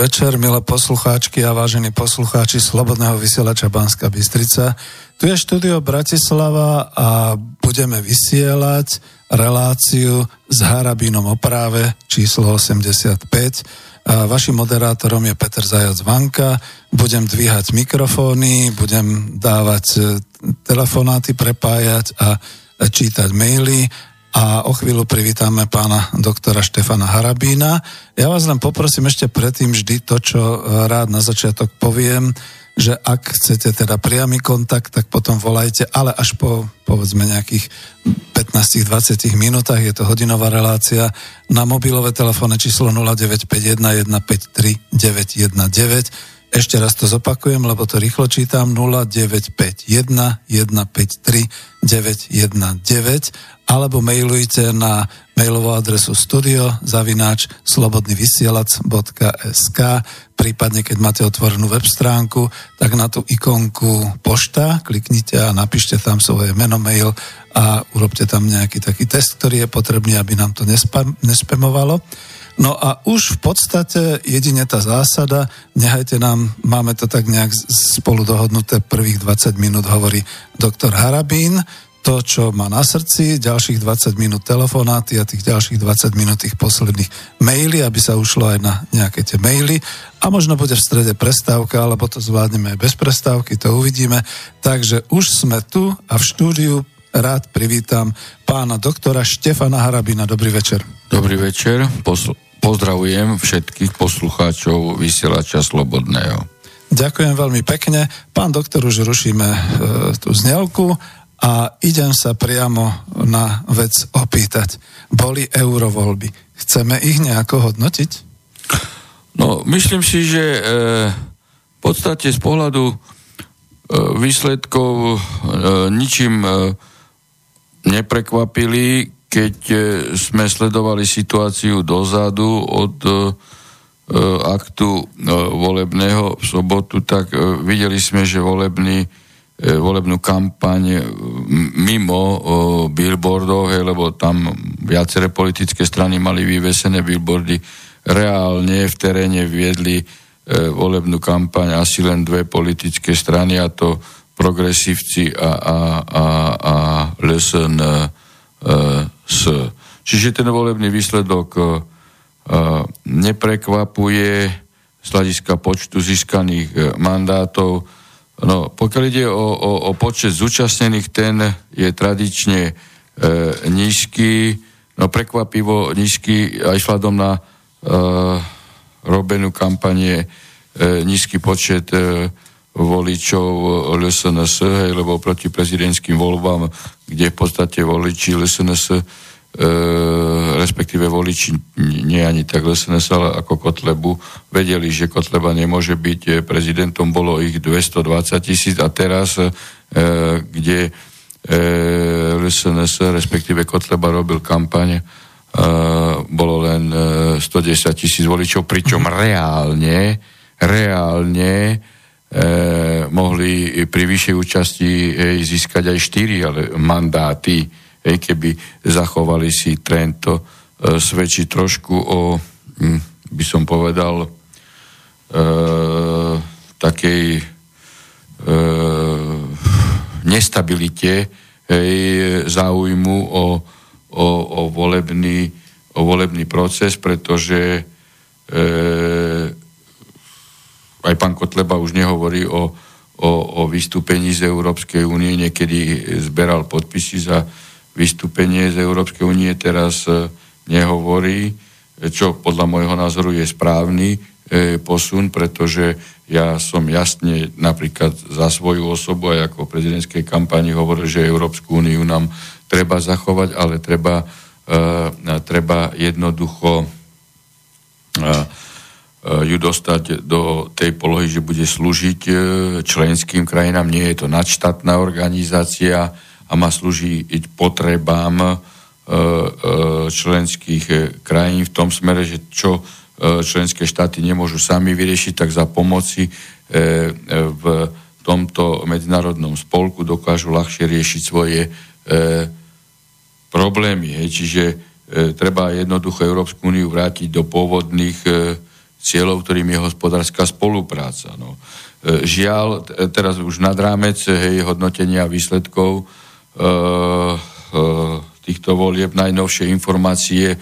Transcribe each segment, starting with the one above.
Večer, milé poslucháčky a vážení poslucháči Slobodného vysielača Banska Bystrica. Tu je štúdio Bratislava a budeme vysielať reláciu s Harabínom o práve číslo 85. A vašim moderátorom je Peter Zajac Vanka. Budem dvíhať mikrofóny, budem dávať e, telefonáty, prepájať a čítať maily a o chvíľu privítame pána doktora Štefana Harabína. Ja vás len poprosím ešte predtým vždy to, čo e, rád na začiatok poviem, že ak chcete teda priamy kontakt, tak potom volajte, ale až po povedzme nejakých 15-20 minútach, je to hodinová relácia, na mobilové telefónne číslo 0951 153 919 ešte raz to zopakujem, lebo to rýchlo čítam 0951 153 919 alebo mailujte na mailovú adresu studio zavináč slobodnyvysielac.sk prípadne keď máte otvorenú web stránku, tak na tú ikonku pošta kliknite a napíšte tam svoje meno, mail a urobte tam nejaký taký test, ktorý je potrebný, aby nám to nespemovalo. No a už v podstate jedine tá zásada, nehajte nám, máme to tak nejak spolu dohodnuté, prvých 20 minút hovorí doktor Harabín, to, čo má na srdci, ďalších 20 minút telefonáty a tých ďalších 20 minút tých posledných maily, aby sa ušlo aj na nejaké tie maily. A možno bude v strede prestávka, alebo to zvládneme aj bez prestávky, to uvidíme. Takže už sme tu a v štúdiu rád privítam pána doktora Štefana Harabina. Dobrý večer. Dobrý večer. Posl- Pozdravujem všetkých poslucháčov vysielača Slobodného. Ďakujem veľmi pekne. Pán doktor, už rušíme e, tú znelku a idem sa priamo na vec opýtať. Boli eurovoľby. Chceme ich nejako hodnotiť? No, myslím si, že e, v podstate z pohľadu e, výsledkov e, ničím e, neprekvapili, keď e, sme sledovali situáciu dozadu od e, e, aktu volebného v sobotu, tak videli sme, že volebný, volebnú kampaň mimo billboardov, hej, lebo tam viaceré politické strany mali vyvesené billboardy, reálne v teréne viedli volebnú kampaň asi len dve politické strany, a to progresívci a, a, a, a LSN s. Čiže ten volebný výsledok e, e, neprekvapuje z hľadiska počtu získaných e, mandátov. No, pokiaľ ide o, o, o počet zúčastnených, ten je tradične e, nízky, no prekvapivo nízky aj vzhľadom na e, robenú kampanie e, nízky počet e, voličov LSNS, hej, lebo proti prezidentským voľbám, kde v podstate voliči LSNS, e, respektíve voliči nie ani tak LSNS, ale ako Kotlebu, vedeli, že Kotleba nemôže byť e, prezidentom, bolo ich 220 tisíc a teraz, e, kde e, LSNS, respektíve Kotleba robil kampaň, e, bolo len e, 110 tisíc voličov, pričom reálne, reálne mohli pri vyššej účasti e, získať aj štyri ale mandáty, e, keby zachovali si trend. To e, svedčí trošku o, hm, by som povedal, e, takej e, nestabilite e, záujmu o, o, o, volebný, o volebný proces, pretože e, aj pán Kotleba už nehovorí o, o, o vystúpení z Európskej únie, niekedy zberal podpisy za vystúpenie z Európskej únie, teraz e, nehovorí, čo podľa môjho názoru je správny e, posun, pretože ja som jasne napríklad za svoju osobu aj ako prezidentskej kampani hovoril, že Európsku úniu nám treba zachovať, ale treba, e, treba jednoducho e, Eh, ju dostať do tej polohy, že bude slúžiť eh, členským krajinám. Nie je to nadštátna organizácia a má slúžiť potrebám eh, členských krajín v tom smere, že čo členské štáty nemôžu sami vyriešiť, tak za pomoci v tomto medzinárodnom spolku dokážu ľahšie riešiť svoje problémy. Čiže treba jednoducho Európsku úniu vrátiť do pôvodných cieľov, ktorým je hospodárska spolupráca. No. E, žiaľ, teraz už nad rámec hej, hodnotenia výsledkov e, e, týchto volieb najnovšie informácie e,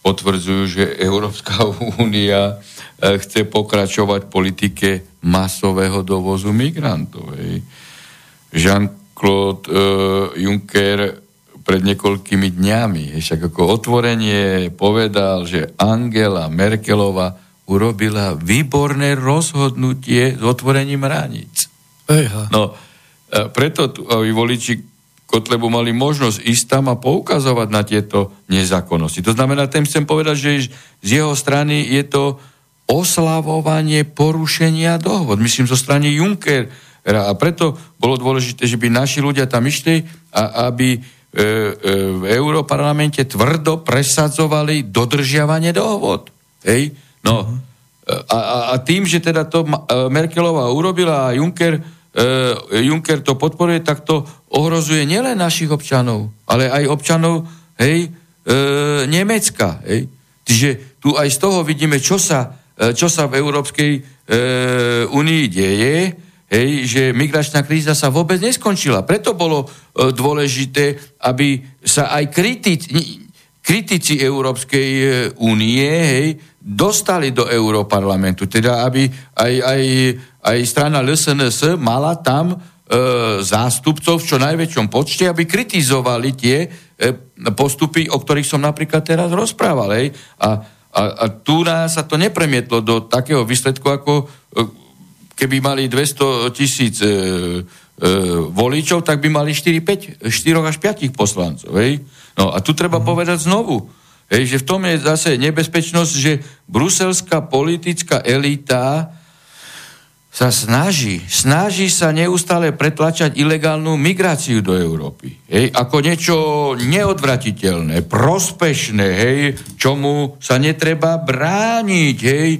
potvrdzujú, že Európska únia e, chce pokračovať politike masového dovozu migrantov. Hej. Jean-Claude uh, Juncker pred niekoľkými dňami, však ako otvorenie povedal, že Angela Merkelova urobila výborné rozhodnutie s otvorením hraníc. No, e, preto tu, aby voliči Kotlebu mali možnosť ísť tam a poukazovať na tieto nezákonnosti. To znamená, tým chcem povedať, že z jeho strany je to oslavovanie porušenia dohod. Myslím, zo strany Juncker. A preto bolo dôležité, že by naši ľudia tam išli a aby v Európarlamente tvrdo presadzovali dodržiavanie dohod. Hej? No, uh-huh. a, a, a tým, že teda to e, Merkelová urobila a Juncker e, Juncker to podporuje, tak to ohrozuje nielen našich občanov, ale aj občanov hej, e, Nemecka. Hej. Čiže tu aj z toho vidíme, čo sa, e, čo sa v Európskej e, únii deje, hej, že migračná kríza sa vôbec neskončila. Preto bolo e, dôležité, aby sa aj kritici, kritici Európskej e, únie hej, dostali do Európarlamentu. Teda aby aj, aj aj strana LSNS mala tam e, zástupcov v čo najväčšom počte, aby kritizovali tie e, postupy, o ktorých som napríklad teraz rozprával. Hej. A, a, a tu sa to nepremietlo do takého výsledku, ako e, keby mali 200 tisíc e, e, voličov, tak by mali 4, 5, 4 až 5 poslancov. Hej. No a tu treba mm. povedať znovu, hej, že v tom je zase nebezpečnosť, že bruselská politická elita sa snaží, snaží sa neustále pretlačať ilegálnu migráciu do Európy. Hej, ako niečo neodvratiteľné, prospešné, hej, čomu sa netreba brániť, hej.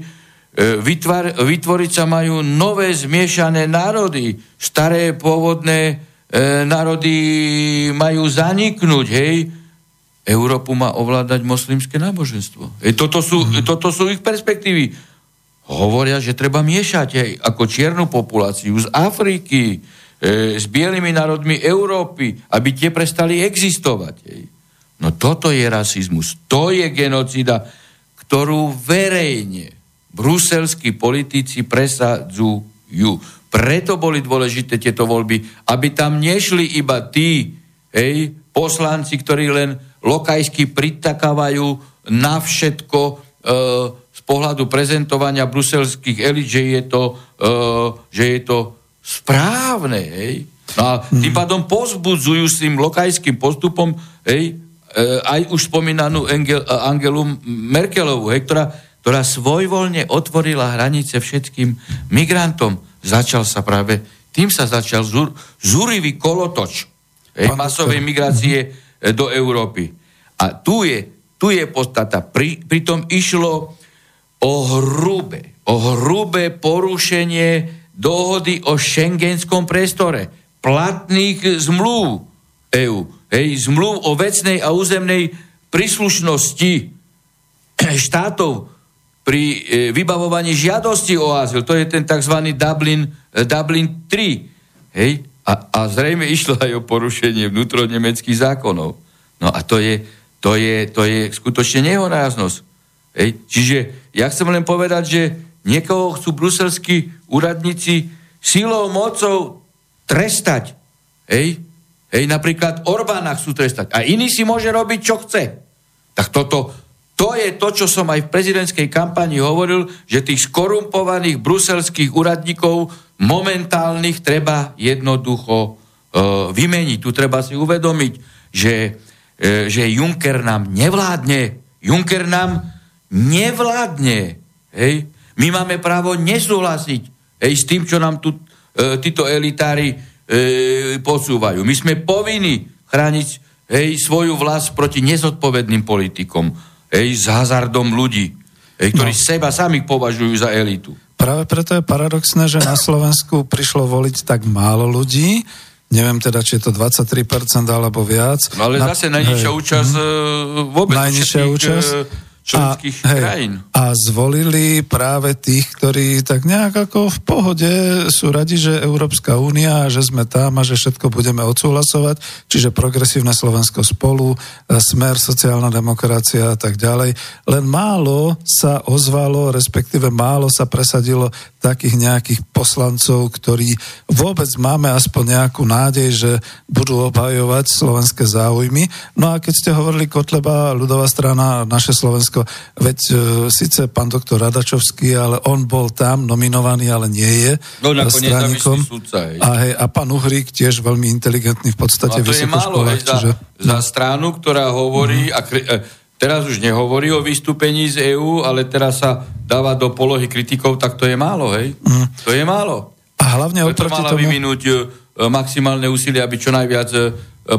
E, vytvar, vytvoriť sa majú nové zmiešané národy. Staré pôvodné e, národy majú zaniknúť, hej. Európu má ovládať moslimské náboženstvo. Hej, toto, sú, mm. toto sú ich perspektívy hovoria, že treba miešať aj ako čiernu populáciu z Afriky, e, s bielými národmi Európy, aby tie prestali existovať. Ej. No toto je rasizmus, to je genocida, ktorú verejne bruselskí politici presadzujú. Preto boli dôležité tieto voľby, aby tam nešli iba tí hej, poslanci, ktorí len lokajsky pritakávajú na všetko, e, pohľadu prezentovania bruselských elit, že je to, uh, že je to správne. Hej? No a tým pádom pozbudzujú s tým lokajským postupom hej, uh, aj už spomínanú Angel, uh, Angelu Merkelovu, hej, ktorá, ktorá svojvoľne otvorila hranice všetkým migrantom. Začal sa práve, tým sa začal zur, zúrivý kolotoč hej, masovej migrácie uh, do Európy. A tu je, tu je podstata. Pri, pritom išlo o hrubé, o hrubé porušenie dohody o šengenskom priestore, platných zmluv EU, hej, zmluv o vecnej a územnej príslušnosti štátov pri e, vybavovaní žiadosti o azyl. To je ten tzv. Dublin, e, Dublin 3. Hej? A, a zrejme išlo aj o porušenie vnútronemeckých zákonov. No a to je, to je, to je skutočne nehoráznosť. Hej? Čiže ja chcem len povedať, že niekoho chcú bruselskí úradníci silou, mocou trestať. Hej? Hej, napríklad Orbána chcú trestať. A iný si môže robiť, čo chce. Tak toto, to je to, čo som aj v prezidentskej kampani hovoril, že tých skorumpovaných bruselských úradníkov momentálnych treba jednoducho e, vymeniť. Tu treba si uvedomiť, že, e, že Juncker nám nevládne. Juncker nám nevládne. Hej? My máme právo nesúhlasiť hej, s tým, čo nám tu e, títo elitári e, posúvajú. My sme povinni chrániť hej, svoju vlast proti nezodpovedným politikom, hej, s hazardom ľudí, hej, ktorí no. seba sami považujú za elitu. Práve preto je paradoxné, že na Slovensku prišlo voliť tak málo ľudí, Neviem teda, či je to 23% alebo viac. No ale na, zase najnižšia účasť hej, vôbec najnižšia účasť. členských a, hej, krajín. A zvolili práve tých, ktorí tak nejak ako v pohode sú radi, že Európska únia, že sme tam a že všetko budeme odsúhlasovať, čiže progresívne Slovensko spolu, e, smer, sociálna demokracia a tak ďalej. Len málo sa ozvalo, respektíve málo sa presadilo takých nejakých poslancov, ktorí vôbec máme aspoň nejakú nádej, že budú obhajovať slovenské záujmy. No a keď ste hovorili Kotleba, ľudová strana, naše Slovensko, veď e, síce pán doktor Radačovský, ale on bol tam nominovaný, ale nie je no, stranikom. Súdca, a, hej, a pán Uhrík tiež veľmi inteligentný v podstate. No to je málo, hej, za, čiže... za stranu, ktorá hovorí mm. a kri- e, teraz už nehovorí o vystúpení z EÚ, ale teraz sa dáva do polohy kritikov, tak to je málo, hej? Mm. To je málo. A hlavne Preto oproti mala tomu... vyvinúť e, maximálne úsilie, aby čo najviac e,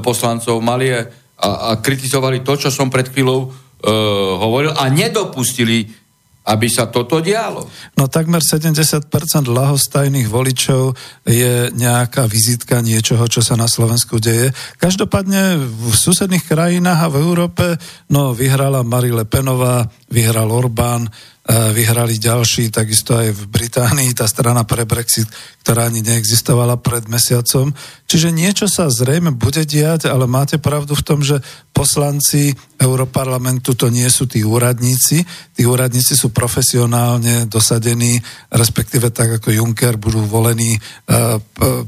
poslancov mali a, a kritizovali to, čo som pred chvíľou uh, hovoril a nedopustili aby sa toto dialo. No takmer 70% lahostajných voličov je nejaká vizitka niečoho, čo sa na Slovensku deje. Každopádne v susedných krajinách a v Európe no, vyhrala Marie Le Penová, vyhral Orbán, vyhrali ďalší, takisto aj v Británii, tá strana pre Brexit, ktorá ani neexistovala pred mesiacom. Čiže niečo sa zrejme bude diať, ale máte pravdu v tom, že poslanci Europarlamentu to nie sú tí úradníci. Tí úradníci sú profesionálne dosadení, respektíve tak ako Juncker budú volení uh,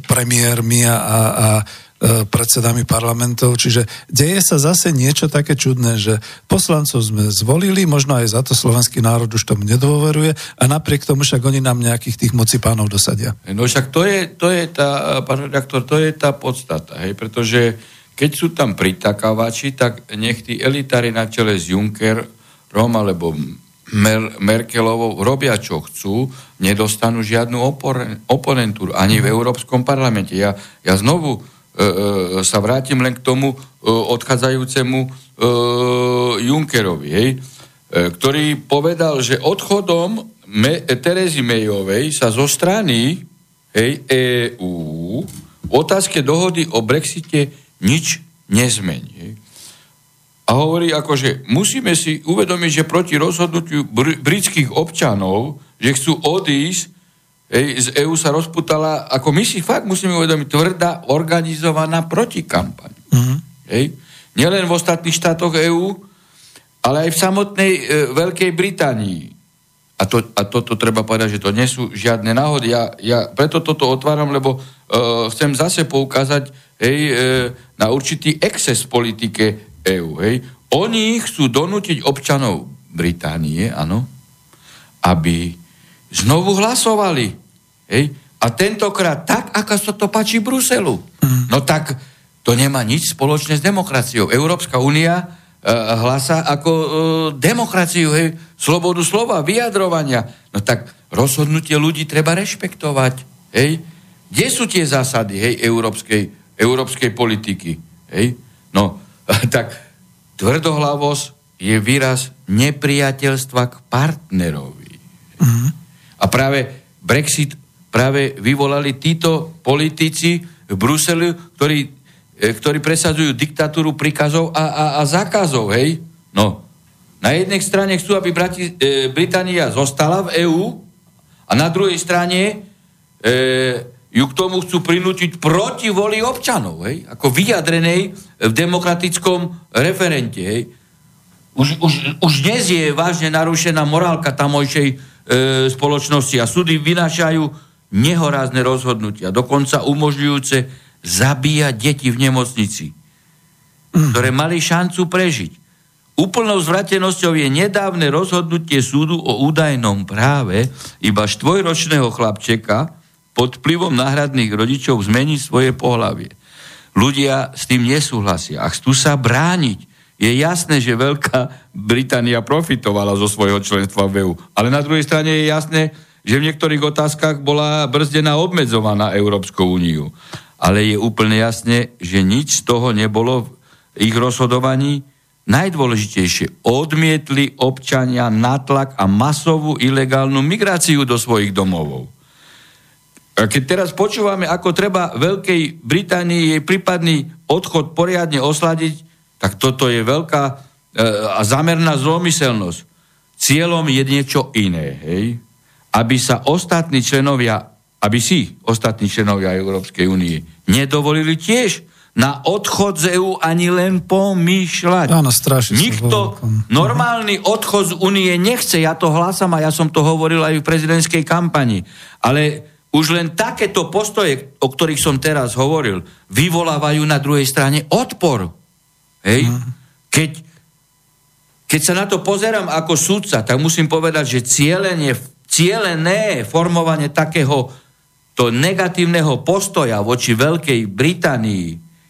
premiérmi a, a E, predsedami parlamentov. Čiže deje sa zase niečo také čudné, že poslancov sme zvolili, možno aj za to slovenský národ už tomu nedôveruje a napriek tomu však oni nám nejakých tých moci pánov dosadia. No však to je, to je tá, pán redaktor, to je tá podstata, hej, pretože keď sú tam pritakávači, tak nech tí elitári na čele s Junckerom alebo Mer- Merkelovou robia, čo chcú, nedostanú žiadnu opor- oponentúru ani v Európskom parlamente. Ja, ja znovu E, e, sa vrátim len k tomu e, odchádzajúcemu Junckerovi, hej, ktorý povedal, že odchodom Me- Terezy Mayovej sa zo strany hej, EU v otázke dohody o Brexite nič nezmení. A hovorí ako, že musíme si uvedomiť, že proti rozhodnutiu br- britských občanov, že chcú odísť Z EÚ sa rozputala, ako my si fakt musíme uvedomiť, tvrdá organizovaná protikampaň. Mm-hmm. Nielen v ostatných štátoch EÚ, ale aj v samotnej e, Veľkej Británii. A, to, a toto treba povedať, že to nie sú žiadne náhody. Ja, ja preto toto otváram, lebo e, chcem zase poukázať hej, e, na určitý exces v politike EÚ. Hej. Oni chcú donútiť občanov Británie, áno, aby znovu hlasovali. Hej? A tentokrát tak, ako sa to páči Bruselu. Mm. No tak to nemá nič spoločné s demokraciou. Európska únia e, hlasa ako e, demokraciu, hej, slobodu slova, vyjadrovania. No tak rozhodnutie ľudí treba rešpektovať. Hej? Kde sú tie zásady hej, európskej, európskej politiky? Hej? No, tak tvrdohlavosť je výraz nepriateľstva k partnerovi. Mm. A práve Brexit práve vyvolali títo politici v Bruseli, ktorí, e, ktorí presadzujú diktatúru príkazov a, a, a zákazov, hej? No, na jednej strane chcú, aby Brati, e, Británia zostala v EÚ a na druhej strane e, ju k tomu chcú prinútiť proti voli občanov, hej? Ako vyjadrenej v demokratickom referente, hej? Už, už, už dnes je vážne narušená morálka tamojšej e, spoločnosti a súdy vynášajú nehorázne rozhodnutia, dokonca umožňujúce zabíjať deti v nemocnici, ktoré mali šancu prežiť. Úplnou zvratenosťou je nedávne rozhodnutie súdu o údajnom práve iba štvojročného chlapčeka pod vplyvom náhradných rodičov zmeniť svoje pohlavie. Ľudia s tým nesúhlasia a chcú sa brániť. Je jasné, že Veľká Británia profitovala zo svojho členstva v EU. Ale na druhej strane je jasné, že v niektorých otázkach bola brzdená obmedzovaná Európskou úniu. Ale je úplne jasné, že nič z toho nebolo v ich rozhodovaní. Najdôležitejšie, odmietli občania natlak a masovú ilegálnu migráciu do svojich domovov. A keď teraz počúvame, ako treba Veľkej Británii jej prípadný odchod poriadne osladiť, tak toto je veľká e, a zamerná zlomyselnosť. cieľom je niečo iné, hej? Aby sa ostatní členovia, aby si ostatní členovia Európskej únie nedovolili tiež na odchod z EÚ ani len pomýšľať. Áno, strašne. Nikto normálny odchod z únie nechce, ja to hlásam a ja som to hovoril aj v prezidentskej kampani. Ale už len takéto postoje, o ktorých som teraz hovoril, vyvolávajú na druhej strane odpor. Hej? Mm. Keď, keď sa na to pozerám ako sudca, tak musím povedať, že cieľenie, cieľené formovanie takého to negatívneho postoja voči Veľkej Británii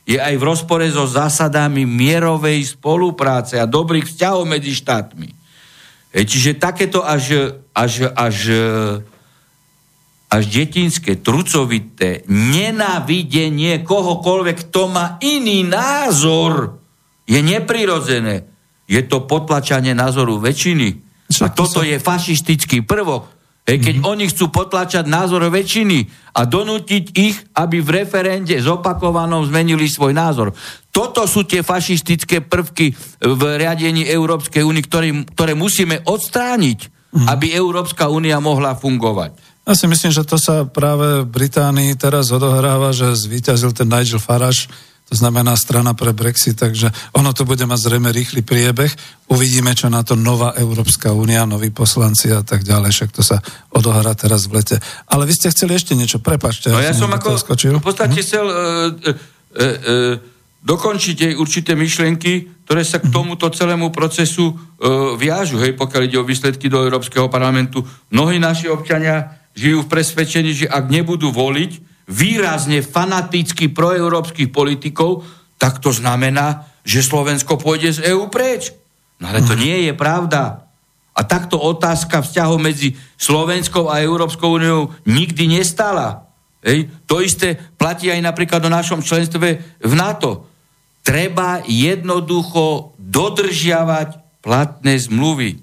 je aj v rozpore so zásadami mierovej spolupráce a dobrých vzťahov medzi štátmi. E, čiže takéto až, až, až, až detinské, trucovité nenávidenie kohokoľvek, kto má iný názor, je neprirodzené. Je to potlačanie názoru väčšiny. A toto je fašistický prvok. Hej, keď mm-hmm. oni chcú potlačať názor väčšiny a donútiť ich, aby v referende zopakovanom zmenili svoj názor. Toto sú tie fašistické prvky v riadení Európskej únie, ktoré, ktoré musíme odstrániť, mm-hmm. aby Európska únia mohla fungovať. Ja si myslím, že to sa práve v Británii teraz odohráva, že zvíťazil ten Nigel Farage, znamená strana pre Brexit, takže ono to bude mať zrejme rýchly priebeh. Uvidíme, čo na to nová Európska únia, noví poslanci a tak ďalej, však to sa odohrá teraz v lete. Ale vy ste chceli ešte niečo, prepačte. No ja, ja som ako skočil. v podstate hm? chcel uh, uh, uh, dokončiť jej určité myšlienky, ktoré sa k mhm. tomuto celému procesu uh, viažu, hej, pokiaľ ide o výsledky do Európskeho parlamentu. Mnohí naši občania žijú v presvedčení, že ak nebudú voliť, výrazne fanaticky proeurópskych politikov, tak to znamená, že Slovensko pôjde z EÚ preč. No ale to nie je pravda. A takto otázka vzťahov medzi Slovenskou a Európskou úniou nikdy nestala. Hej. To isté platí aj napríklad o našom členstve v NATO. Treba jednoducho dodržiavať platné zmluvy.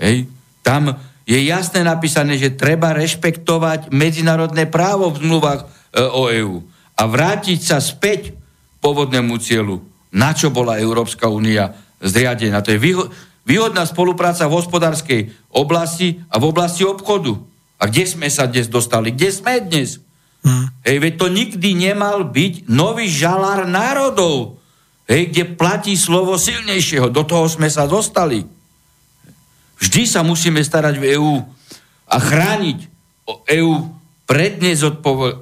Hej. Tam je jasne napísané, že treba rešpektovať medzinárodné právo v zmluvách e, o EÚ a vrátiť sa späť pôvodnému cieľu, na čo bola Európska únia zriadená. To je výhodná spolupráca v hospodárskej oblasti a v oblasti obchodu. A kde sme sa dnes dostali? Kde sme dnes? Hmm. Hej, veď to nikdy nemal byť nový žalár národov, hej, kde platí slovo silnejšieho. Do toho sme sa dostali. Vždy sa musíme starať v EÚ a chrániť EÚ pred, nezodpove-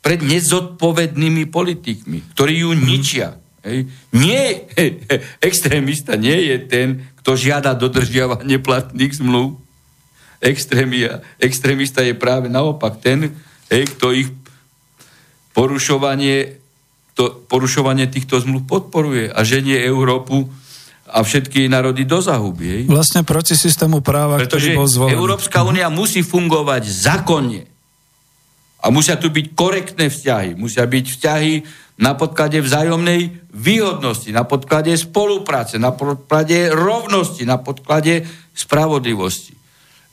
pred nezodpovednými politikmi, ktorí ju mhm. ničia. Hej. Nie, he, he, extrémista nie je ten, kto žiada dodržiavanie platných zmluv. Extrémia, extrémista je práve naopak ten, hej, kto ich porušovanie, to, porušovanie týchto zmluv podporuje a ženie Európu a všetky národy do zahuby. Vlastne proti systému práva, Pretože ktorý bol zvolený. Európska únia musí fungovať zákonne. A musia tu byť korektné vzťahy. Musia byť vzťahy na podklade vzájomnej výhodnosti, na podklade spolupráce, na podklade rovnosti, na podklade spravodlivosti.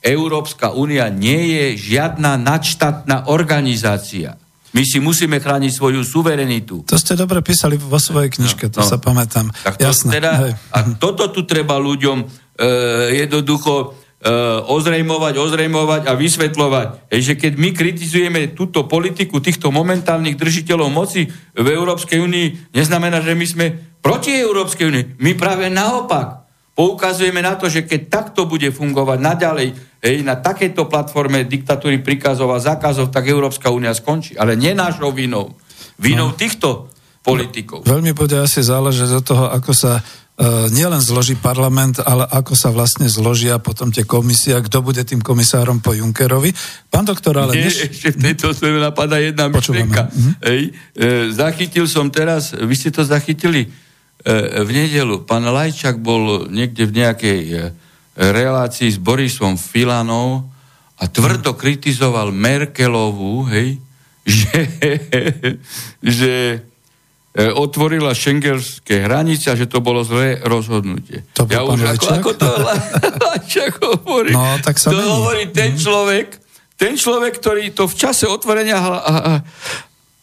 Európska únia nie je žiadna nadštátna organizácia. My si musíme chrániť svoju suverenitu. To ste dobre písali vo svojej knižke, no, to no. sa pamätám. Tak to Jasné. Teda, a toto tu treba ľuďom e, jednoducho e, ozrejmovať, ozrejmovať a vysvetľovať. E, že keď my kritizujeme túto politiku týchto momentálnych držiteľov moci v Európskej únii, neznamená, že my sme proti Európskej únii. My práve naopak poukazujeme na to, že keď takto bude fungovať naďalej hej, na takejto platforme diktatúry príkazov a zákazov, tak Európska únia skončí. Ale nie našou vinou. Vinou no. týchto politikov. Veľmi bude asi záležať od toho, ako sa uh, nielen zloží parlament, ale ako sa vlastne zložia potom tie komisia, kto bude tým komisárom po Junckerovi. Pán doktor, ale... Nie, než... ešte v tejto svojom napadá jedna myšlienka. Mhm. Hej, e, zachytil som teraz, vy ste to zachytili, E, v nedelu pán Lajčak bol niekde v nejakej e, relácii s Borisom Filanou a tvrdo kritizoval Merkelovú, hej, že, že e, otvorila šengelské hranice a že to bolo zlé rozhodnutie. To ja už ako, ako to hovorí. No, tak sa to hovorí ten mhm. človek, ten človek, ktorý to v čase otvorenia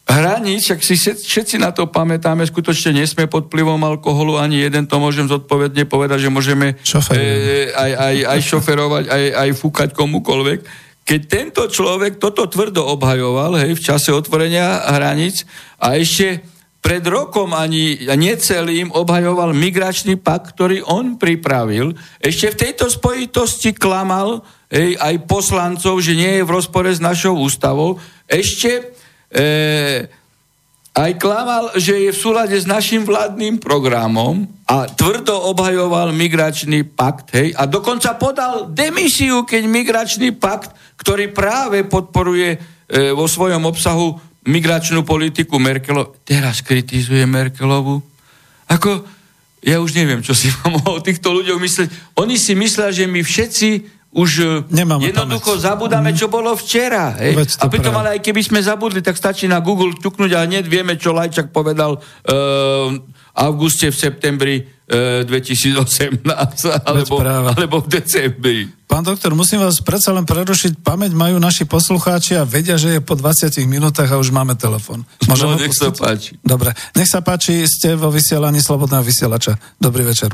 hraníc, ak si všetci na to pamätáme, skutočne nesme pod vplyvom alkoholu, ani jeden to môžem zodpovedne povedať, že môžeme e, aj, aj, aj šoferovať, aj, aj fúkať komukolvek. Keď tento človek toto tvrdo obhajoval hej, v čase otvorenia hraníc a ešte pred rokom ani necelým obhajoval migračný pakt, ktorý on pripravil. Ešte v tejto spojitosti klamal hej, aj poslancov, že nie je v rozpore s našou ústavou. Ešte aj klamal, že je v súlade s našim vládnym programom a tvrdo obhajoval migračný pakt, hej, a dokonca podal demisiu, keď migračný pakt, ktorý práve podporuje e, vo svojom obsahu migračnú politiku Merkelov, teraz kritizuje Merkelovu. Ako, ja už neviem, čo si mám o týchto ľuďoch myslieť. Oni si myslia, že my všetci už e, Nemáme jednoducho pamäť. zabudáme, čo bolo včera. Hej? A pritom ale aj keby sme zabudli, tak stačí na Google ťuknúť a hneď vieme, čo Lajčak povedal uh, auguste, v septembri e, 2018 alebo, alebo v decembri. Pán doktor, musím vás predsa len prerušiť. Pamäť majú naši poslucháči a vedia, že je po 20 minútach a už máme telefon. Môžem no, nech sa páči. Dobre, nech sa páči, ste vo vysielaní Slobodného vysielača. Dobrý večer.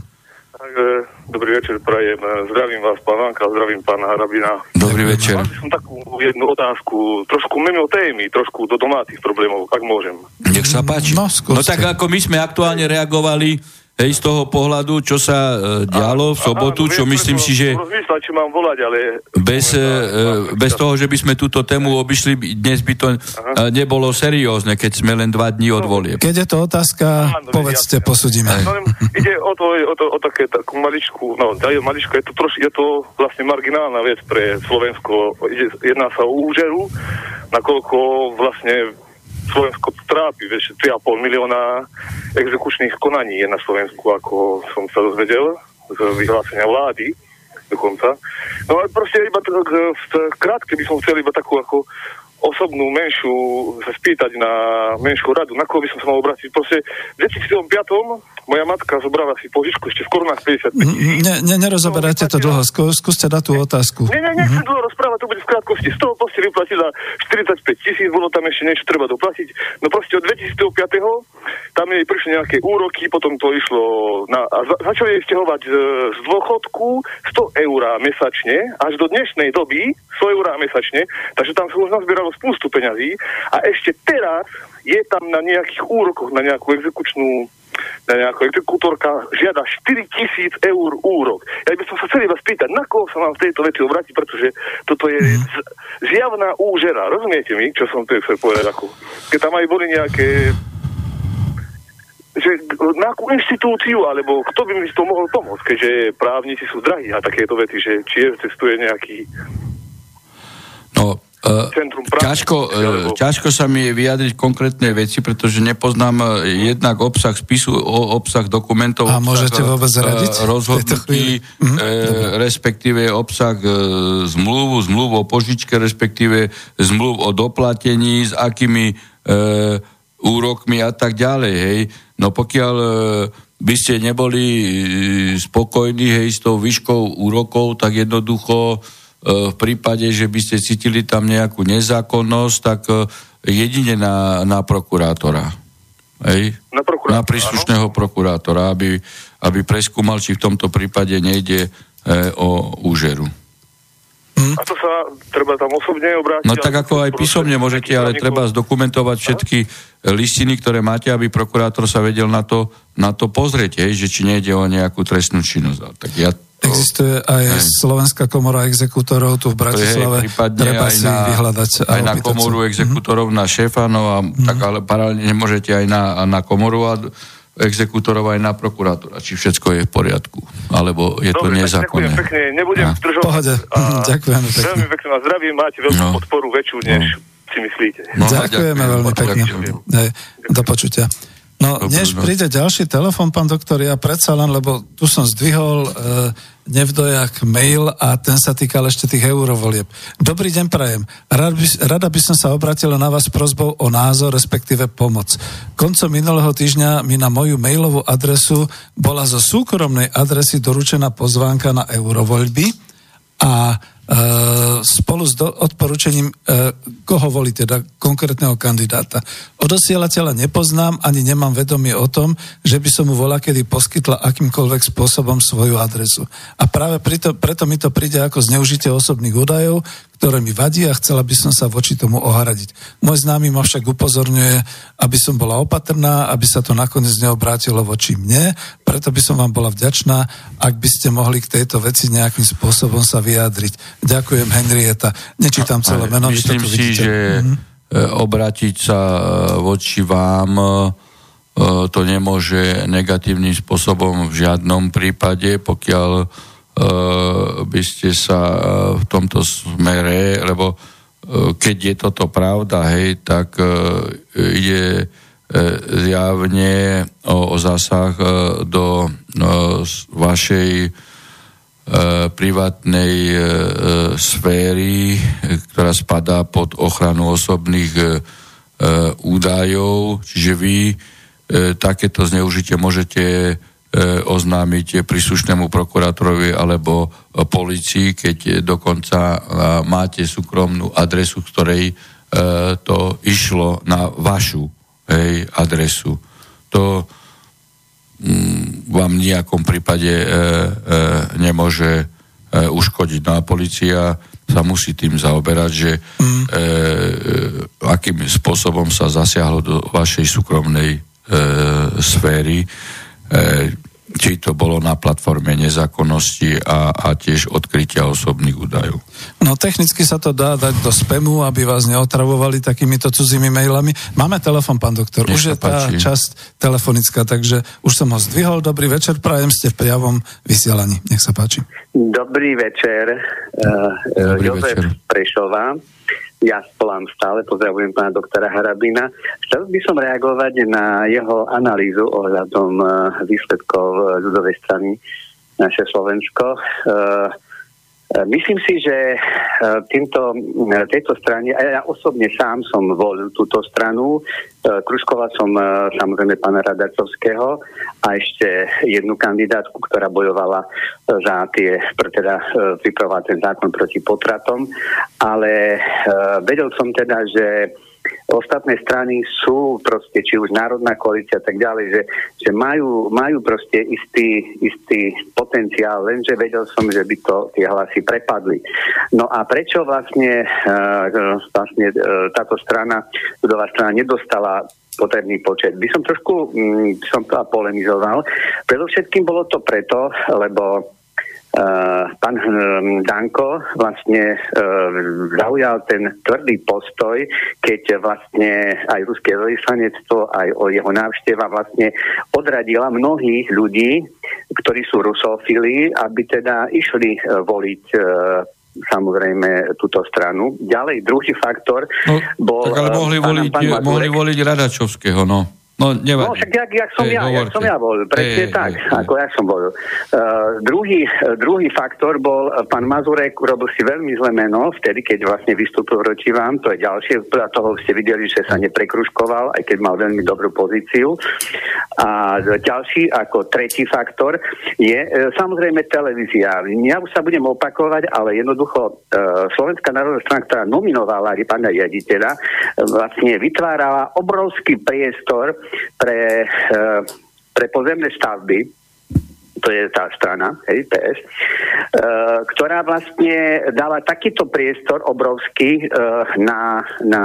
Dobrý večer, prajem. Zdravím vás, pán Vanka, zdravím pána Harabina. Dobrý večer. Mám som takú jednu otázku, trošku mimo témy, trošku do domácich problémov, ak môžem. Nech sa páči. No, no tak ako my sme aktuálne reagovali Hej, z toho pohľadu, čo sa e, dialo v sobotu, čo myslím si, že rozmýšľať, či mám volať, ale... bez, e, bez toho, že by sme túto tému obišli, dnes by to. E, nebolo seriózne, keď sme len dva dní od volie. Keď je to otázka, Áno, povedzte, posudíme. No, ide o to, o, to, o také takú maličku, no, maličku, je to, troš, je to vlastne marginálna vec pre Slovensko. Ide, jedná sa o úžeru, nakoľko vlastne Slovensko trápi, vieš, 3,5 milióna exekučných konaní je na Slovensku, ako som sa dozvedel z vyhlásenia vlády dokonca. No ale proste iba tak, krátke by som chcel iba takú ako osobnú menšiu sa spýtať na menšiu radu, na koho by som sa mal obrátiť. Proste v 2005 moja matka zobrala si požičku ešte v korunách 55 tisíc. Ne, ne, nerozoberajte to dlho, skúste dať tú otázku. Nie, nie, nechcem mm-hmm. dlho rozprávať, to bude v krátkosti. Z toho proste vyplatila 45 tisíc, bolo tam ešte niečo treba doplatiť. No proste od 2005 tam jej prišli nejaké úroky, potom to išlo na, a za, začali jej stiahovať z, z dôchodku 100 eur mesačne, až do dnešnej doby 100 eur mesačne, takže tam sa už nazbieralo spústu peňazí a ešte teraz je tam na nejakých úrokoch, na nejakú exekučnú na nejaká exekútorka žiada 4 tisíc eur úrok. Ja by som sa chcel iba spýtať, na koho sa mám v tejto veci obrátiť, pretože toto je mm. zjavná úžera. Rozumiete mi, čo som tu chcel povedať? Ako, keď tam aj boli nejaké že na akú inštitúciu, alebo kto by mi to mohol pomôcť, keďže právnici sú drahí a takéto veci, že či existuje nejaký No, Uh, ťažko, uh, ťažko sa mi je vyjadriť konkrétne veci, pretože nepoznám uh, jednak obsah spisu, obsah dokumentov. A môžete vôbec radiť? Uh, rozhodnutí, uh, respektíve obsah uh, zmluvu, zmluvu o požičke, respektíve zmluv o doplatení, s akými uh, úrokmi a tak ďalej. Hej. No pokiaľ uh, by ste neboli spokojní hej, s tou výškou úrokov, tak jednoducho E, v prípade, že by ste cítili tam nejakú nezákonnosť, tak e, jedine na, na prokurátora. Hej? Na, prokurátora, na príslušného áno. prokurátora, aby, aby preskúmal, či v tomto prípade nejde e, o úžeru. Hm? A to sa treba tam osobne obrátiť? No tak ako aj písomne môžete, ale treba zdokumentovať všetky listiny, ktoré máte, aby prokurátor sa vedel na to, na to pozrieť, hej, že či nejde o nejakú trestnú činnosť. Tak ja Existuje aj aj. Slovenská komora exekútorov tu v Bratislave. Treba si na, vyhľadať. Aj na komoru exekútorov, mm-hmm. na šéfa, no a mm-hmm. tak ale paralelne môžete aj na, na komoru a exekútorov aj na prokurátora, či všetko je v poriadku, alebo je Dobre, to nezákonné. Ďakujem pekne, nebudem ja. zdržovať. Pohode, ďakujeme pekne. Veľmi pekne vás zdravím, máte veľkú no. podporu, väčšiu, než no. si myslíte. No, ďakujeme ďakujem, veľmi pekne. Do počutia. No, Dobre, než príde ďalší telefon, pán doktor, ja predsa len, lebo tu som zdvihol e, nevdojak mail a ten sa týkal ešte tých eurovolieb. Dobrý deň, prajem. Rad by, rada by som sa obratila na vás prozbou o názor, respektíve pomoc. Koncom minulého týždňa mi na moju mailovú adresu bola zo súkromnej adresy doručená pozvánka na eurovoľby a spolu s do, odporúčením, koho volí teda konkrétneho kandidáta. Odosielateľa nepoznám, ani nemám vedomie o tom, že by som mu volá kedy poskytla akýmkoľvek spôsobom svoju adresu. A práve preto, preto mi to príde ako zneužitie osobných údajov, ktoré mi vadí a chcela by som sa voči tomu ohradiť. Môj známy ma však upozorňuje, aby som bola opatrná, aby sa to nakoniec neobrátilo voči mne, preto by som vám bola vďačná, ak by ste mohli k tejto veci nejakým spôsobom sa vyjadriť. Ďakujem, Henrieta. Nečítam celé meno. Myslím si, vidíte. že mm-hmm. obrátiť sa e, voči vám e, to nemôže negatívnym spôsobom v žiadnom prípade, pokiaľ by ste sa v tomto smere, lebo keď je toto pravda, hej, tak je zjavne o, o zásah do vašej privátnej sféry, ktorá spadá pod ochranu osobných údajov, čiže vy takéto zneužitie môžete E, oznámiť príslušnému prokurátorovi alebo e, policii, keď dokonca e, máte súkromnú adresu, z ktorej to išlo na vašu hej, adresu. To vám v nejakom prípade e, e, nemôže e, uškodiť. No a policia sa musí tým zaoberať, že mm. e, e, akým spôsobom sa zasiahlo do vašej súkromnej e, sféry. E, či to bolo na platforme nezákonnosti a, a tiež odkrytia osobných údajov. No technicky sa to dá dať do spamu, aby vás neotravovali takýmito cudzími mailami. Máme telefon, pán doktor. Nech už je tá páči. časť telefonická, takže už som ho zdvihol. Dobrý večer, prajem ste v prijavom vysielaní. Nech sa páči. Dobrý večer. Uh, Dobrý Jozef večer. Prešová. Ja volám stále, pozdravujem pána doktora Harabina. Chcel by som reagovať na jeho analýzu ohľadom eh, výsledkov eh, ľudovej strany naše Slovensko. Uh, Myslím si, že e, týmto, e, tejto strane, ja osobne sám som volil túto stranu, e, kružkoval som samozrejme pána Radacovského a ešte jednu kandidátku, ktorá bojovala za tie, teda vyproval ten zákon proti potratom, ale vedel som teda, že ostatné strany sú proste, či už národná koalícia a tak ďalej, že, že majú, majú proste istý, istý potenciál, lenže vedel som, že by to tie hlasy prepadli. No a prečo vlastne, uh, vlastne uh, táto strana, ľudová strana nedostala potrebný počet. By som trošku mm, som to polemizoval. Predovšetkým bolo to preto, lebo pán um, Danko vlastne uh, zaujal ten tvrdý postoj, keď vlastne aj ruské veľvyslanectvo, aj o jeho návšteva vlastne odradila mnohých ľudí, ktorí sú rusofili, aby teda išli voliť samozrejme túto stranu. Ďalej druhý faktor no, bol... Tak ale mohli, voliť, mohli voliť Radačovského, no. No, nevadí. No však jak, jak som Ej, ja, jak som ja bol, presne Ej, tak, Ej, ako ja som bol. Uh, druhý, druhý faktor bol, pán Mazurek urobil si veľmi zlé meno, vtedy, keď vlastne vystúpil proti vám, to je ďalšie, podľa toho ste videli, že sa neprekruškoval, aj keď mal veľmi dobrú pozíciu. A ďalší, ako tretí faktor, je uh, samozrejme televízia. Ja už sa budem opakovať, ale jednoducho uh, Slovenská národná strana, ktorá nominovala pána riaditeľa, vlastne vytvárala obrovský priestor pre, eh, pre pozemné stavby, to je tá strana, hej, PS, eh, ktorá vlastne dala takýto priestor obrovský uh, na, na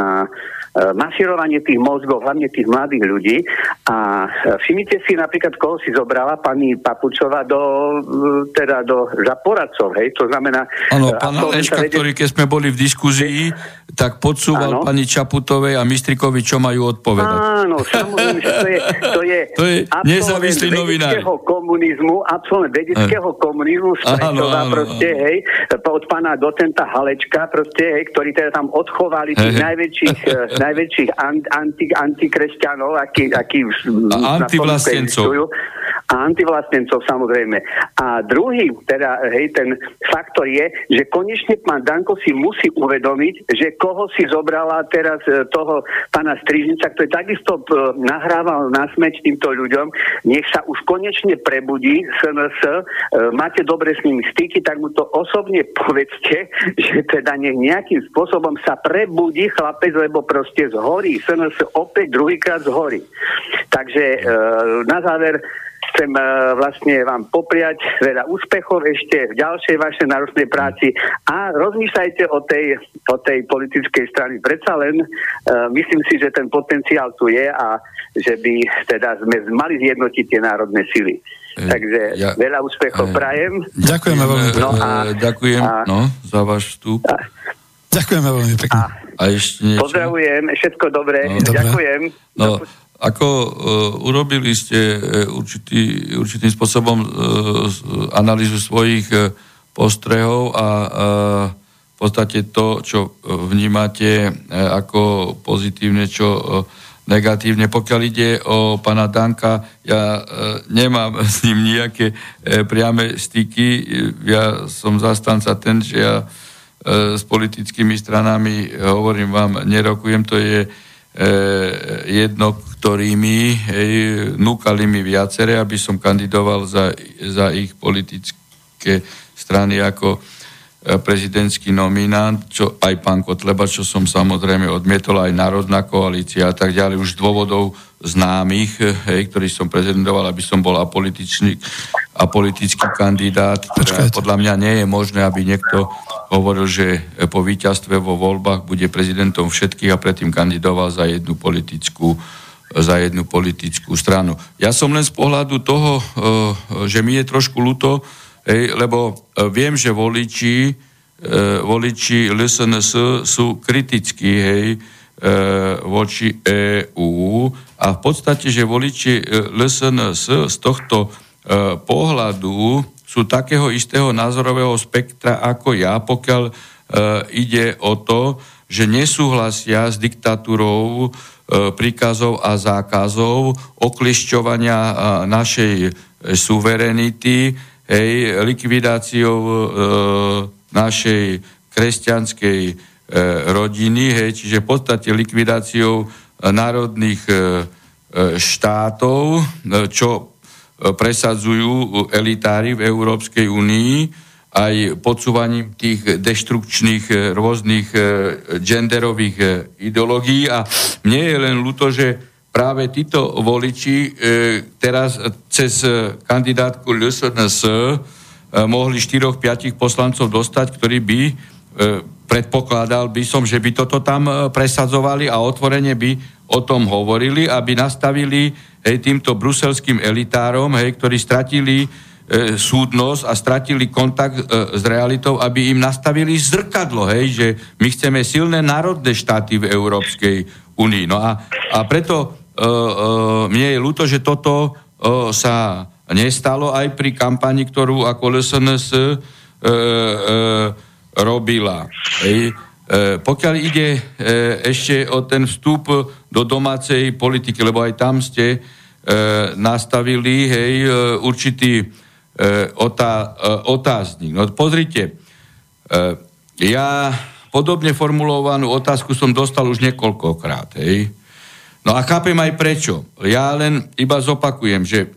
E, masírovanie tých mozgov, hlavne tých mladých ľudí. A e, všimnite si napríklad, koho si zobrala pani Papučová do, e, teda do, za poradcov, hej, to znamená... Áno, pán Aleška, vedie... ktorý keď sme boli v diskuzii, tak podsúval áno. pani Čaputovej a Mistrikovi, čo majú odpovedať. Áno, samozrejme, že to je, to je, to je nezávislý novinár. komunizmu, absolvent vedeckého komunizmu z Prešova, proste, hej, od pána docenta Halečka, proste, hej, ktorí teda tam odchovali tých najväčších najväčších anti, antikresťanov, aký, aký antivlastencov. a antivlastnencov samozrejme. A druhý, teda, hej, ten faktor je, že konečne pán Danko si musí uvedomiť, že koho si zobrala teraz e, toho pána Strižnica, ktorý takisto e, nahrával na smeť týmto ľuďom, nech sa už konečne prebudí SNS, e, máte dobre s ním styky, tak mu to osobne povedzte, že teda nech nejakým spôsobom sa prebudí chlapec, lebo proste zhorí. SNS opäť druhýkrát zhorí. Takže na záver chcem uh, vlastne vám popriať veľa úspechov ešte v ďalšej vašej náročnej práci a rozmýšľajte o tej, o tej politickej strany. Predsa len uh, myslím si, že ten potenciál tu je a že by teda sme mali zjednotiť tie národné sily. Takže ja, veľa úspechov prajem. Ďakujeme veľmi pekne. No a, ďakujem a, no, za váš vstup. A, Ďakujeme veľmi pekne. A, a ešte niečo? Pozdravujem, všetko dobré. No, Ďakujem. No, ako uh, urobili ste uh, určitý, určitým spôsobom uh, analýzu svojich uh, postrehov a uh, v podstate to, čo vnímate uh, ako pozitívne, čo uh, negatívne. Pokiaľ ide o pana Danka, ja uh, nemám s ním nejaké uh, priame styky. Ja som zastanca ten, že ja uh, s politickými stranami, hovorím vám, nerokujem, to je jedno, ktorými hej, núkali mi viacere, aby som kandidoval za, za ich politické strany ako e, prezidentský nominant, čo aj pán Kotleba, čo som samozrejme odmietol, aj Národná koalícia a tak ďalej, už dôvodov známych, hej, ktorý som prezentoval, aby som bol apolitičný, apolitický kandidát. Teda podľa mňa nie je možné, aby niekto hovoril, že po víťazstve vo voľbách bude prezidentom všetkých a predtým kandidoval za jednu politickú za jednu politickú stranu. Ja som len z pohľadu toho, že mi je trošku ľúto, lebo eh, viem, že voliči, eh, voliči LSNS sú kritickí hej, voči EÚ a v podstate, že voliči LSNS z tohto pohľadu sú takého istého názorového spektra ako ja, pokiaľ ide o to, že nesúhlasia s diktatúrou E, príkazov a zákazov, oklišťovania e, našej suverenity, hej, likvidáciou e, našej kresťanskej e, rodiny, hej, čiže v podstate likvidáciou národných e, štátov, čo presadzujú elitári v Európskej únii, aj podsúvaním tých deštrukčných e, rôznych e, genderových e, ideológií. A mne je len ľúto, že práve títo voliči teraz cez kandidátku LSNS mohli 4-5 poslancov dostať, ktorí by predpokladal by som, že by toto tam presadzovali a otvorene by o tom hovorili, aby nastavili hej, týmto bruselským elitárom, hej, ktorí stratili e, súdnosť a stratili kontakt e, s realitou, aby im nastavili zrkadlo, hej, že my chceme silné národné štáty v Európskej únii. No a, a preto e, e, mne je ľúto, že toto sa nestalo aj pri kampani, ktorú ako LSNS e, robila. Hej. E, pokiaľ ide e, ešte o ten vstup do domácej politiky, lebo aj tam ste e, nastavili hej, určitý otá, otáznik. No pozrite, ja podobne formulovanú otázku som dostal už niekoľkokrát, hej. No a chápem aj prečo. Ja len iba zopakujem, že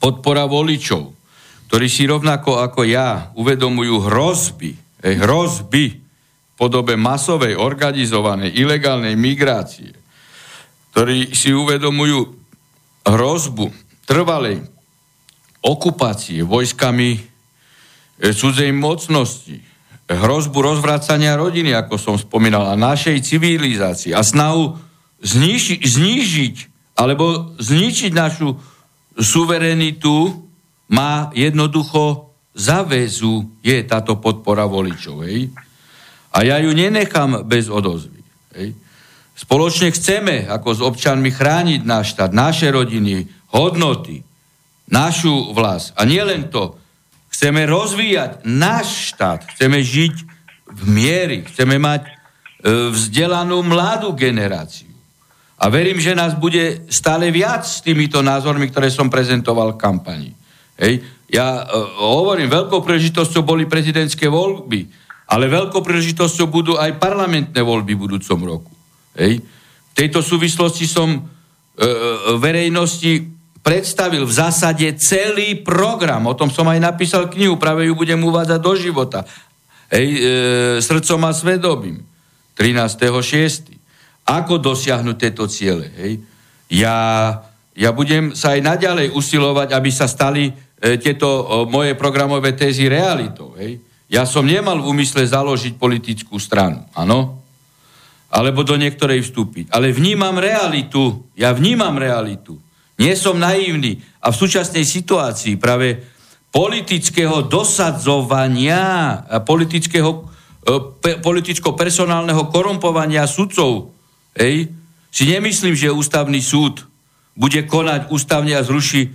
podpora voličov, ktorí si rovnako ako ja uvedomujú hrozby, hej, hrozby v podobe masovej, organizovanej, ilegálnej migrácie, ktorí si uvedomujú hrozbu trvalej okupácie vojskami e, cudzej mocnosti, hrozbu rozvracania rodiny, ako som spomínal, a našej civilizácii a snahu zniži, znižiť alebo zničiť našu suverenitu má jednoducho zaväzu je táto podpora voličov. Hej? A ja ju nenechám bez odozvy. Hej? Spoločne chceme ako s občanmi chrániť náš štát, naše rodiny, hodnoty, našu vlast. A nielen to, chceme rozvíjať náš štát, chceme žiť v miery, chceme mať e, vzdelanú mladú generáciu. A verím, že nás bude stále viac s týmito názormi, ktoré som prezentoval v kampani. Hej. Ja uh, hovorím, veľkou príležitosťou boli prezidentské voľby, ale veľkou príležitosťou budú aj parlamentné voľby v budúcom roku. Hej. V tejto súvislosti som uh, verejnosti predstavil v zásade celý program. O tom som aj napísal knihu, práve ju budem uvádzať do života. Hej, e, srdcom a svedobím. 13.6. Ako dosiahnuť tieto ciele? Hej? Ja, ja budem sa aj naďalej usilovať, aby sa stali e, tieto o, moje programové tézy realitou. Hej? Ja som nemal v úmysle založiť politickú stranu, áno? Alebo do niektorej vstúpiť. Ale vnímam realitu. Ja vnímam realitu. Nie som naivný. A v súčasnej situácii práve politického dosadzovania politického e, politicko-personálneho korumpovania sudcov Hej? Si nemyslím, že ústavný súd bude konať ústavne a zruší e,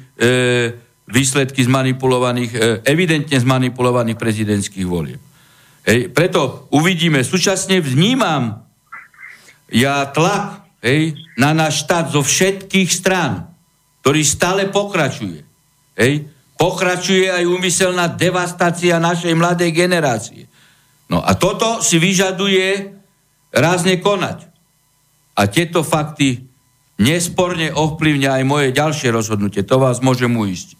výsledky zmanipulovaných, e, evidentne zmanipulovaných prezidentských volieb. Hej? Preto uvidíme, súčasne vnímam ja tlak hej, na náš štát zo všetkých strán, ktorý stále pokračuje. Hej? Pokračuje aj úmyselná devastácia našej mladej generácie. No a toto si vyžaduje rázne konať. A tieto fakty nesporne ovplyvňa aj moje ďalšie rozhodnutie. To vás môžem uistiť.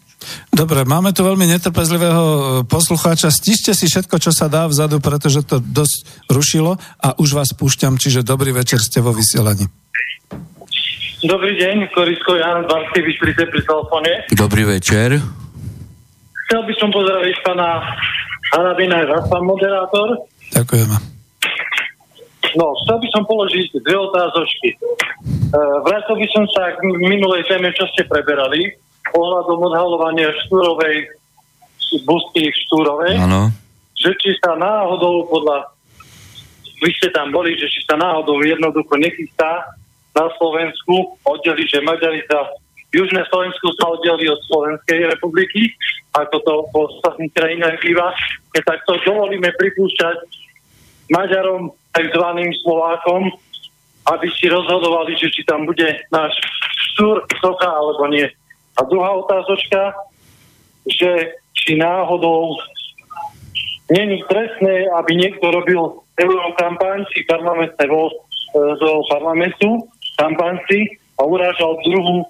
Dobre, máme tu veľmi netrpezlivého e, poslucháča. Stište si všetko, čo sa dá vzadu, pretože to dosť rušilo a už vás púšťam, čiže dobrý večer ste vo vysielaní. Dobrý deň, Korisko Jan Banskej Bystrice pri telefóne. Dobrý večer. Chcel by som pozdraviť pána Harabina, pán moderátor. Ďakujeme. No, chcel by som položiť dve otázočky. E, vrátil by som sa k minulej téme, čo ste preberali, ohľadom odhalovania štúrovej busty štúrovej. Áno. Že či sa náhodou podľa vy ste tam boli, že či sa náhodou jednoducho nechystá na Slovensku oddeli, že Maďari sa Južné Slovensku sa oddeli od Slovenskej republiky, ako to po ostatných krajinách býva. Keď takto dovolíme pripúšťať Maďarom tzv. Slovákom, aby si rozhodovali, že či tam bude náš štúr, socha alebo nie. A druhá otázočka, že či náhodou není trestné, aby niekto robil eurokampaň si parlamentné vo, e, zo parlamentu, kampaň si a urážal druhú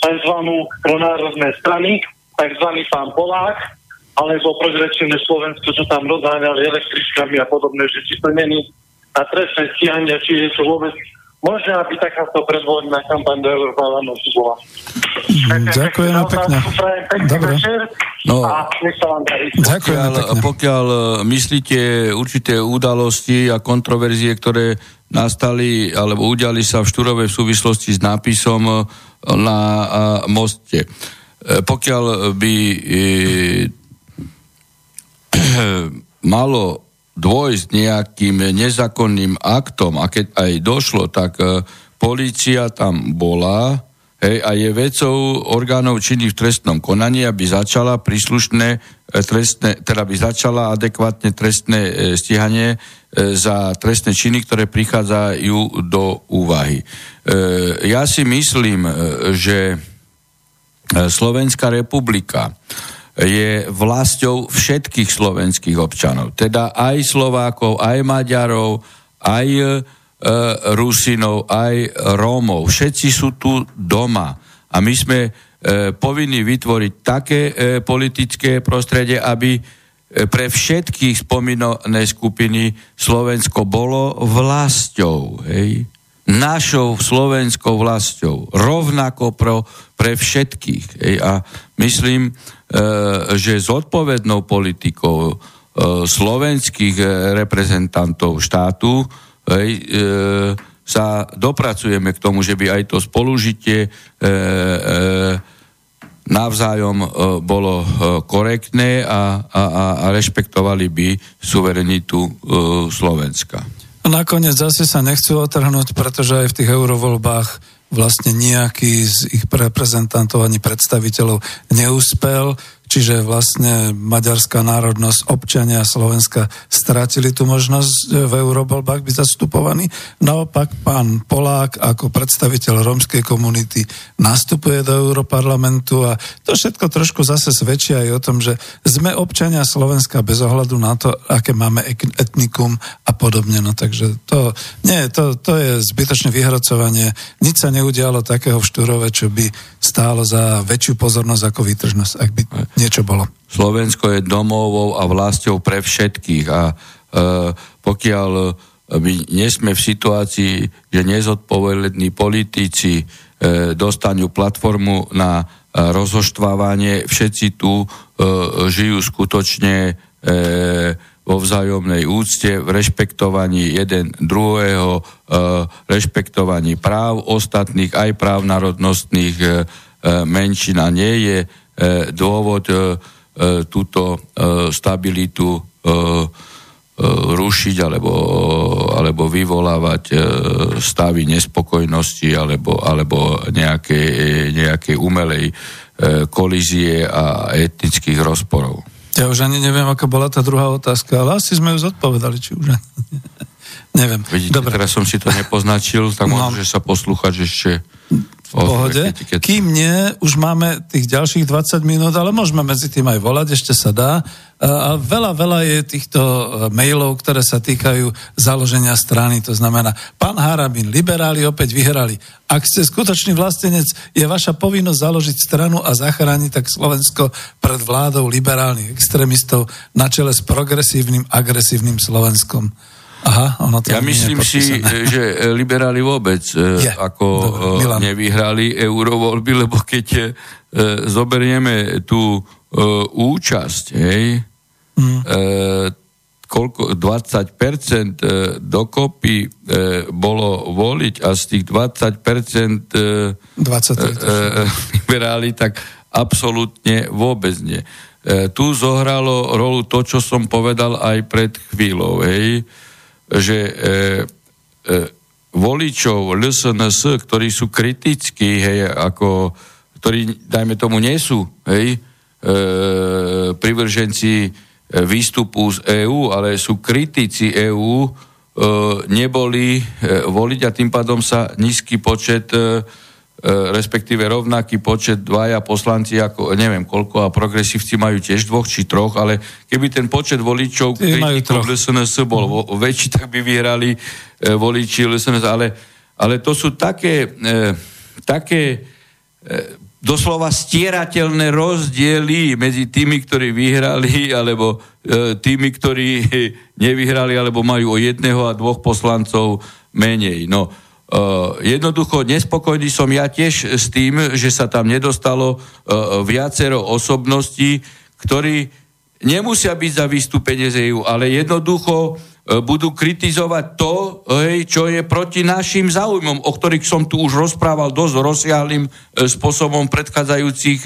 tzv. pronárodné strany, tzv. pán Polák, alebo progresívne Slovensko, čo tam rozháňali električkami a podobné, že či to není na trestné stíhanie, či je to vôbec možné, aby takáto predvolená kampaň do Európarlamentu bola. Mm, ďakujem pekne. Dobre. No, pokiaľ, pokiaľ e, myslíte určité udalosti a kontroverzie, ktoré nastali alebo udiali sa v Štúrove v súvislosti s nápisom e, na moste. E, pokiaľ by malo dôjsť nejakým nezákonným aktom a keď aj došlo, tak e, policia tam bola hej, a je vecou orgánov činných v trestnom konaní, aby začala príslušné e, trestné, teda by začala adekvátne trestné e, stíhanie e, za trestné činy, ktoré prichádzajú do úvahy. E, ja si myslím, e, že Slovenská republika je vlastou všetkých slovenských občanov. Teda aj Slovákov, aj Maďarov, aj e, Rusinov, aj Rómov. Všetci sú tu doma. A my sme e, povinni vytvoriť také e, politické prostredie, aby e, pre všetkých spomínané skupiny Slovensko bolo vlastou. Hej? Našou slovenskou vlastou. Rovnako pro, pre všetkých. Hej? A myslím, E, že zodpovednou politikou e, slovenských e, reprezentantov štátu sa dopracujeme k tomu, že by aj to spolužitie navzájom bolo korektné a, a, a rešpektovali by suverenitu Slovenska. A nakoniec zase sa nechcú otrhnúť, pretože aj v tých eurovoľbách vlastne nejaký z ich reprezentantov ani predstaviteľov neúspel, čiže vlastne maďarská národnosť, občania Slovenska stratili tú možnosť v eurovoľbách byť zastupovaní. Naopak pán Polák ako predstaviteľ rómskej komunity nastupuje do Europarlamentu a to všetko trošku zase svedčí aj o tom, že sme občania Slovenska bez ohľadu na to, aké máme etnikum a podobne. No takže to, nie, to, to je zbytočné vyhrocovanie. Nič sa neudialo takého v Štúrove, čo by stálo za väčšiu pozornosť ako výtržnosť, ak by niečo bolo. Slovensko je domovou a vlastou pre všetkých a e, pokiaľ my nie sme v situácii, že nezodpovední politici e, dostanú platformu na e, rozoštvávanie, všetci tu e, žijú skutočne e, vo vzájomnej úcte, v rešpektovaní jeden druhého, e, rešpektovaní práv ostatných, aj práv národnostných e, menšín a nie je e, dôvod túto stabilitu rušiť alebo, alebo vyvolávať stavy nespokojnosti alebo, alebo nejaké, nejaké umelej kolízie a etnických rozporov. Ja už ani neviem, aká bola tá druhá otázka, ale asi sme ju zodpovedali, či už neviem. Vidíte, Dobre. teraz som si to nepoznačil, tak no. možno, že sa poslúchať ešte v pohode. Kým nie, už máme tých ďalších 20 minút, ale môžeme medzi tým aj volať, ešte sa dá. A veľa, veľa je týchto e, mailov, ktoré sa týkajú založenia strany. To znamená, pán Harabin, liberáli opäť vyhrali. Ak ste skutočný vlastenec, je vaša povinnosť založiť stranu a zachrániť tak Slovensko pred vládou liberálnych extrémistov na čele s progresívnym, agresívnym Slovenskom. Aha, ono to ja myslím si, že e, liberáli vôbec je. ako Dobre, nevyhrali eurovoľby, lebo keď e, zoberieme tú e, účasť, hej, mm. e, koľko, 20% dokopy e, bolo voliť a z tých 20% e, 23, e, liberáli, tak absolútne vôbec nie. E, tu zohralo rolu to, čo som povedal aj pred chvíľou, hej, že e, e, voličov LSNS, ktorí sú kritickí, hej, ako, ktorí, dajme tomu, nie sú, hej, e, privrženci e, výstupu z EÚ, ale sú kritici EÚ, e, neboli e, voliť a tým pádom sa nízky počet e, respektíve rovnaký počet dvaja poslanci, ako neviem koľko, a progresívci majú tiež dvoch či troch, ale keby ten počet voličov kritikov LSNS bol vo, väčší, tak by vyhrali e, voliči LSNS, ale, ale to sú také, e, také e, doslova stierateľné rozdiely medzi tými, ktorí vyhrali, alebo e, tými, ktorí nevyhrali, alebo majú o jedného a dvoch poslancov menej. No, jednoducho nespokojný som ja tiež s tým, že sa tam nedostalo uh, viacero osobností, ktorí nemusia byť za vystúpenie z EU, ale jednoducho uh, budú kritizovať to, hej, čo je proti našim záujmom, o ktorých som tu už rozprával dosť rozsiahlým spôsobom v predchádzajúcich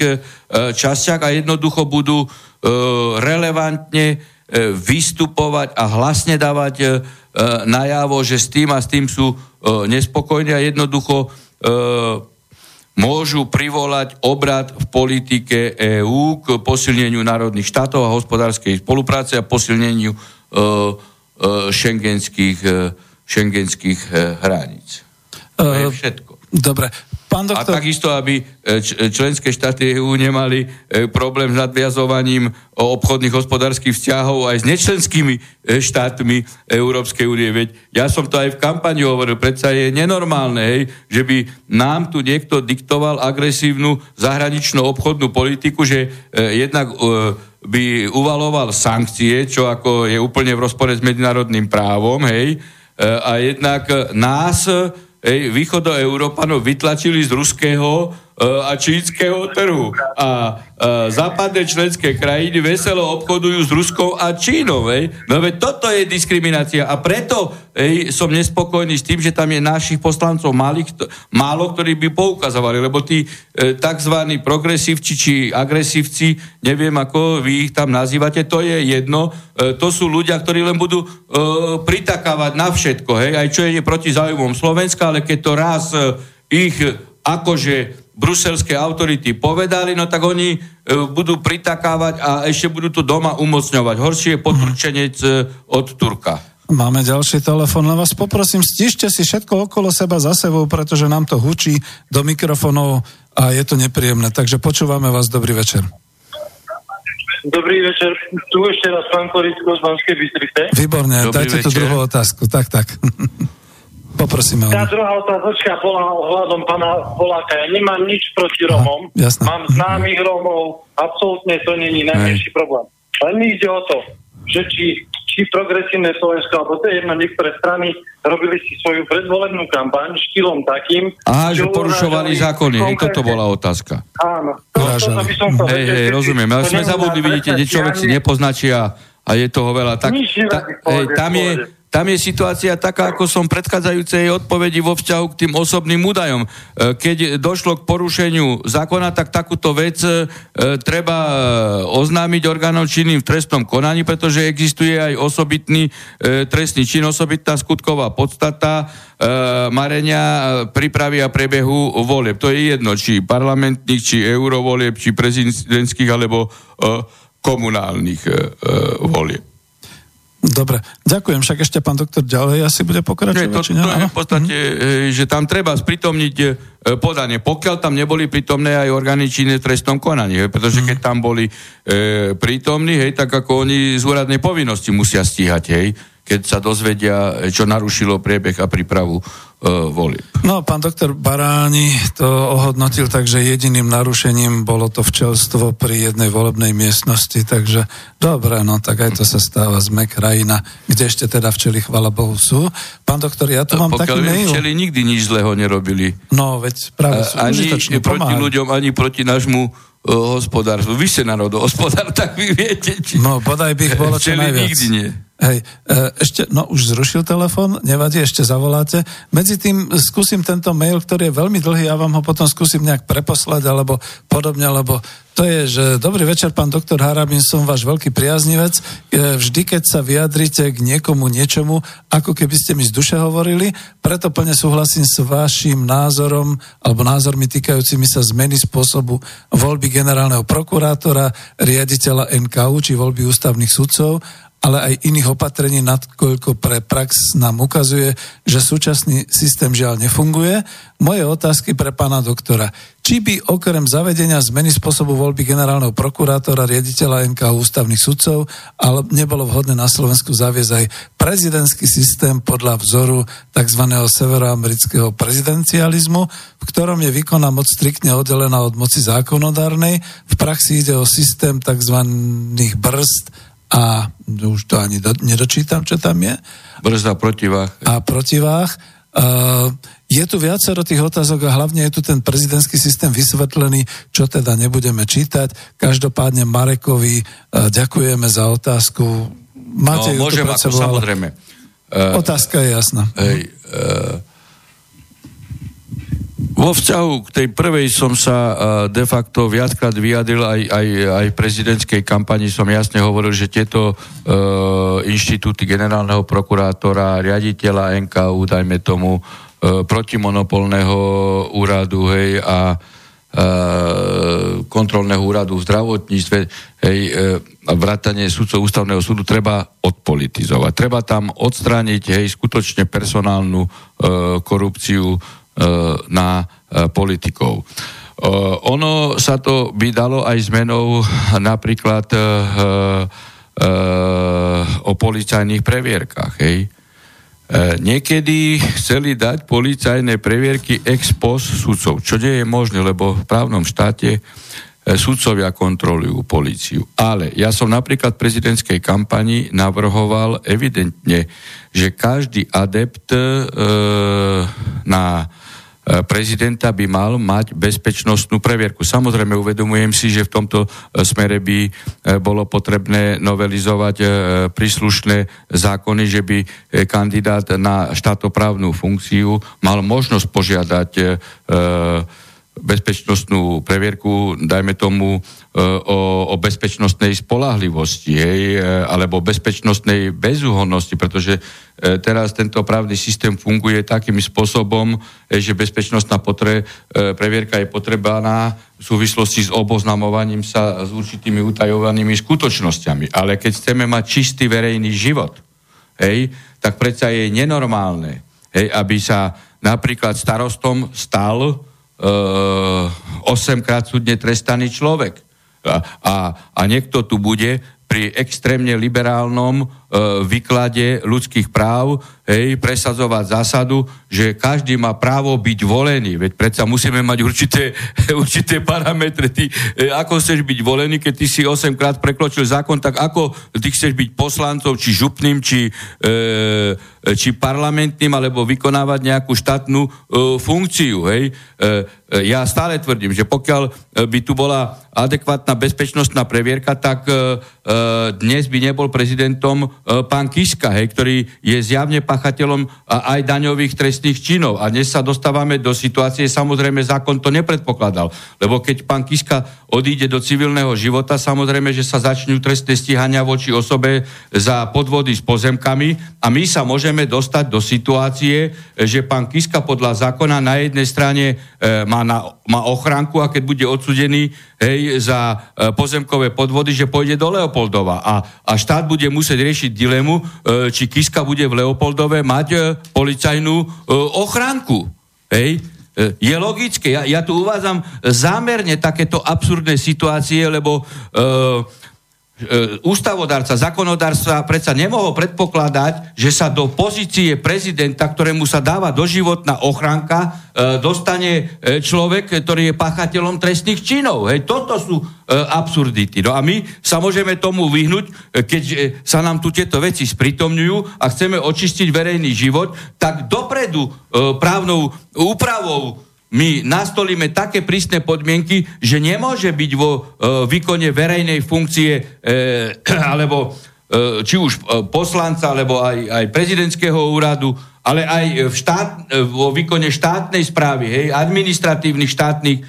častiach a jednoducho budú relevantne vystupovať a hlasne dávať najavo, že s tým a s tým sú E, nespokojní a jednoducho e, môžu privolať obrad v politike EÚ k posilneniu národných štátov a hospodárskej spolupráce a posilneniu e, šengenských, šengenských hraníc. To je všetko. Dobre. Pán doktor... A takisto, aby e, členské štáty EU nemali e, problém s nadviazovaním obchodných hospodárskych vzťahov aj s nečlenskými e, štátmi Európskej únie. Veď ja som to aj v kampani hovoril, predsa je nenormálne, hej, že by nám tu niekto diktoval agresívnu zahraničnú obchodnú politiku, že jednak by uvaloval sankcie, čo ako je úplne v rozpore s medzinárodným právom, hej, a jednak nás ej, východoeurópanov vytlačili z ruského a čínskeho trhu. A e, západné členské krajiny veselo obchodujú s Ruskou a Čínou. Ej. No veď toto je diskriminácia. A preto ej, som nespokojný s tým, že tam je našich poslancov malých, málo, ktorí by poukazovali, lebo tí e, tzv. progresívci či agresívci, neviem ako vy ich tam nazývate, to je jedno. E, to sú ľudia, ktorí len budú e, pritakávať na všetko, hej, aj čo je proti záujmom Slovenska, ale keď to raz e, ich akože bruselské autority povedali, no tak oni budú pritakávať a ešte budú to doma umocňovať. Horšie je potrčenec od Turka. Máme ďalší telefon, len vás poprosím, stište si všetko okolo seba za sebou, pretože nám to hučí do mikrofónov a je to nepríjemné. Takže počúvame vás, dobrý večer. Dobrý večer. Tu ešte raz pán Koricko z Banskej Bystrice. Výborne, Dobrý dajte večer. tú druhú otázku. Tak, tak. Poprosíme. Tá druhá otázočka bola ohľadom pána Poláka. Ja nemám nič proti Romom. Aha, Mám známych Romov. Absolútne to není najmenší problém. Len mi ide o to, že či či progresívne Slovensko, alebo to je jedno, niektoré strany robili si svoju predvolebnú kampaň štýlom takým... Aha, že porušovali zákony, hej, toto bola otázka. Áno. To, to, to by som hej, hej, rozumiem, ale sme zabudli, vidíte, kde človek si nepoznačí a, a je toho veľa. Tak, ta, hej, tam je, tam je situácia taká, ako som predchádzajúcej odpovedi vo vzťahu k tým osobným údajom. E, keď došlo k porušeniu zákona, tak takúto vec e, treba e, oznámiť orgánom činným v trestnom konaní, pretože existuje aj osobitný trestný čin, osobitná skutková podstata marenia prípravy a prebehu volieb. To je jedno, či parlamentných, či eurovolieb, či prezidentských, alebo komunálnych volieb. Dobre, ďakujem. Však ešte pán doktor ďalej asi bude pokračovať. Nie, to, to je v podstate, mm. že tam treba spritomniť e, podanie. Pokiaľ tam neboli prítomné aj orgány činné v trestnom konaní, pretože keď tam boli e, prítomní, hej, tak ako oni z úradnej povinnosti musia stíhať, hej, keď sa dozvedia, čo narušilo priebeh a prípravu uh, volieb. No, pán doktor Baráni to ohodnotil tak, že jediným narušením bolo to včelstvo pri jednej volebnej miestnosti, takže dobre, no tak aj to sa stáva sme krajina, kde ešte teda včeli, chvala Bohu, sú. Pán doktor, ja tu mám Pokiaľ taký mail. včeli nikdy nič zlého nerobili. No, veď práve sú Ani proti pomáhali. ľuďom, ani proti nášmu hospodárstvo. Vy ste národohospodár, tak vy viete. Či... No, bodaj by ich bolo čo najviac. nikdy nie. Hej, e, ešte, no už zrušil telefon, nevadí, ešte zavoláte. Medzi tým skúsim tento mail, ktorý je veľmi dlhý, ja vám ho potom skúsim nejak preposlať, alebo podobne, lebo to je, že dobrý večer, pán doktor Harabin, som váš veľký priaznivec. E, vždy, keď sa vyjadrite k niekomu niečomu, ako keby ste mi z duše hovorili, preto plne súhlasím s vašim názorom, alebo názormi týkajúcimi sa zmeny spôsobu voľby generálneho prokurátora, riaditeľa NKU, či voľby ústavných sudcov ale aj iných opatrení, nakoľko pre prax nám ukazuje, že súčasný systém žiaľ nefunguje. Moje otázky pre pána doktora. Či by okrem zavedenia zmeny spôsobu voľby generálneho prokurátora, riaditeľa NK ústavných sudcov, ale nebolo vhodné na Slovensku zaviesť aj prezidentský systém podľa vzoru tzv. severoamerického prezidencializmu, v ktorom je výkonná moc striktne oddelená od moci zákonodárnej. V praxi ide o systém tzv. brzd a už to ani do, nedočítam, čo tam je. Brzda protivách. A protivách. Uh, je tu viacero tých otázok a hlavne je tu ten prezidentský systém vysvetlený, čo teda nebudeme čítať. Každopádne Marekovi uh, ďakujeme za otázku. Máte no, môžem, ako samozrejme. Uh, otázka je jasná. Hej, uh, vo vzťahu k tej prvej som sa uh, de facto viackrát vyjadril, aj, aj, aj v prezidentskej kampani som jasne hovoril, že tieto uh, inštitúty generálneho prokurátora, riaditeľa NKU, dajme tomu, uh, protimonopolného úradu, hej, a kontrolného úradu v zdravotníctve, hej, vrátanie sudcov ústavného súdu treba odpolitizovať. Treba tam odstrániť hej, skutočne personálnu korupciu na e, politikov. E, ono sa to by dalo aj zmenou napríklad e, o policajných previerkách. Hej. Niekedy chceli dať policajné previerky ex post sudcov, čo nie je možné, lebo v právnom štáte sudcovia kontrolujú policiu. Ale ja som napríklad v prezidentskej kampani navrhoval evidentne, že každý adept e, na prezidenta by mal mať bezpečnostnú previerku. Samozrejme uvedomujem si, že v tomto e, smere by e, bolo potrebné novelizovať príslušné zákony, že by kandidát na štátoprávnu funkciu mal možnosť požiadať bezpečnostnú previerku, dajme tomu, o, o bezpečnostnej spolahlivosti, hej, alebo bezpečnostnej bezúhonnosti, pretože teraz tento právny systém funguje takým spôsobom, že bezpečnostná potre, previerka je potrebaná v súvislosti s oboznamovaním sa s určitými utajovanými skutočnosťami. Ale keď chceme mať čistý verejný život, hej, tak predsa je nenormálne, hej, aby sa napríklad starostom stal e, 8 krát súdne trestaný človek. A, a, a niekto tu bude pri extrémne liberálnom e, výklade ľudských práv hej, presadzovať zásadu, že každý má právo byť volený. Veď predsa musíme mať určité, určité parametre. Ty, e, ako chceš byť volený, keď ty si 8 krát prekločil zákon, tak ako ty chceš byť poslancom, či župným, či, e, či parlamentným, alebo vykonávať nejakú štátnu e, funkciu. Hej? E, e ja stále tvrdím, že pokiaľ e, by tu bola adekvátna bezpečnostná previerka, tak e, e, dnes by nebol prezidentom e, pán Kiska, hej, ktorý je zjavne pachateľom aj daňových trestných činov. A dnes sa dostávame do situácie, samozrejme zákon to nepredpokladal, lebo keď pán Kiska odíde do civilného života, samozrejme, že sa začnú trestné stíhania voči osobe za podvody s pozemkami a my sa môžeme dostať do situácie, že pán Kiska podľa zákona na jednej strane e, má, na, má ochránku a keď bude odsudený hej, za e, pozemkové podvody, že pôjde do Leopoldova. A, a štát bude musieť riešiť dilemu, e, či Kiska bude v Leopoldove mať e, policajnú e, ochránku. Hej? Je logické. Ja, ja tu uvádzam zámerne takéto absurdné situácie, lebo E, ústavodárca, zákonodárstva predsa nemohol predpokladať, že sa do pozície prezidenta, ktorému sa dáva doživotná ochránka, e, dostane e, človek, ktorý je pachateľom trestných činov. Hej, toto sú absurdity. No a my sa môžeme tomu vyhnúť, keď sa nám tu tieto veci spritomňujú a chceme očistiť verejný život, tak dopredu právnou úpravou my nastolíme také prísne podmienky, že nemôže byť vo e, výkone verejnej funkcie e, alebo e, či už e, poslanca, alebo aj, aj prezidentského úradu, ale aj v štát, e, vo výkone štátnej správy, hej, administratívnych štátnych e,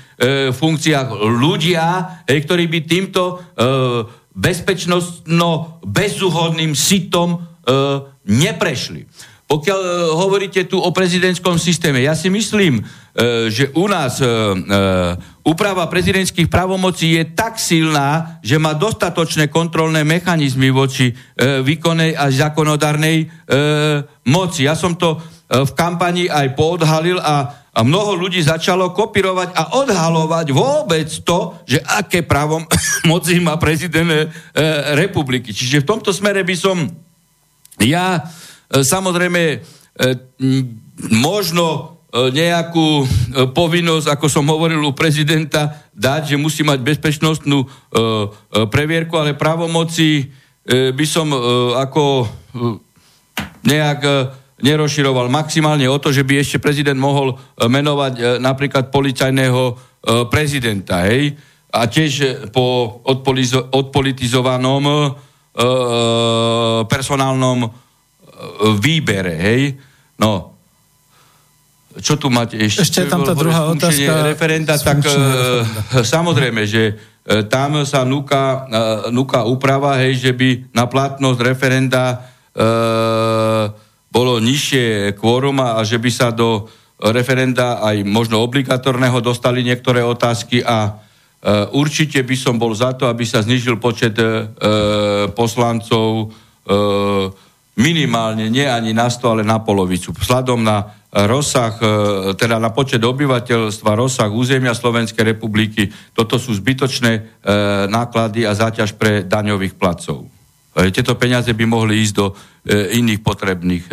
funkciách ľudia, hej, ktorí by týmto e, bezpečnostno bezúhodným sitom e, neprešli. Pokiaľ e, hovoríte tu o prezidentskom systéme, ja si myslím, E, že u nás e, úprava prezidentských pravomocí je tak silná, že má dostatočné kontrolné mechanizmy voči výkonnej a zákonodárnej moci. Ja som to v kampani aj poodhalil a a mnoho ľudí začalo kopírovať a odhalovať vôbec to, že aké právom moci má prezident e, republiky. Čiže v tomto smere by som ja samozrejme e, možno E, nejakú e, povinnosť, ako som hovoril u prezidenta, dať, že musí mať bezpečnostnú e, previerku, ale pravomoci by som ako nejak nerozširoval maximálne o to, že by ešte prezident mohol menovať napríklad policajného prezidenta, hej? A tiež po odpolitizovanom personálnom výbere, hej? No, čo tu máte ešte? Ešte tam tá druhá otázka. Referenda, tak uh, samozrejme, že uh, tam sa núka, uh, núka úprava, hej, že by na platnosť referenda uh, bolo nižšie kvórum a že by sa do referenda aj možno obligatorného dostali niektoré otázky a uh, určite by som bol za to, aby sa znižil počet uh, poslancov uh, minimálne, nie ani na 100, ale na polovicu. Vzhľadom na rozsah, e, teda na počet obyvateľstva, rozsah územia Slovenskej republiky, toto sú zbytočné e, náklady a záťaž pre daňových placov. E, tieto peniaze by mohli ísť do iných potrebných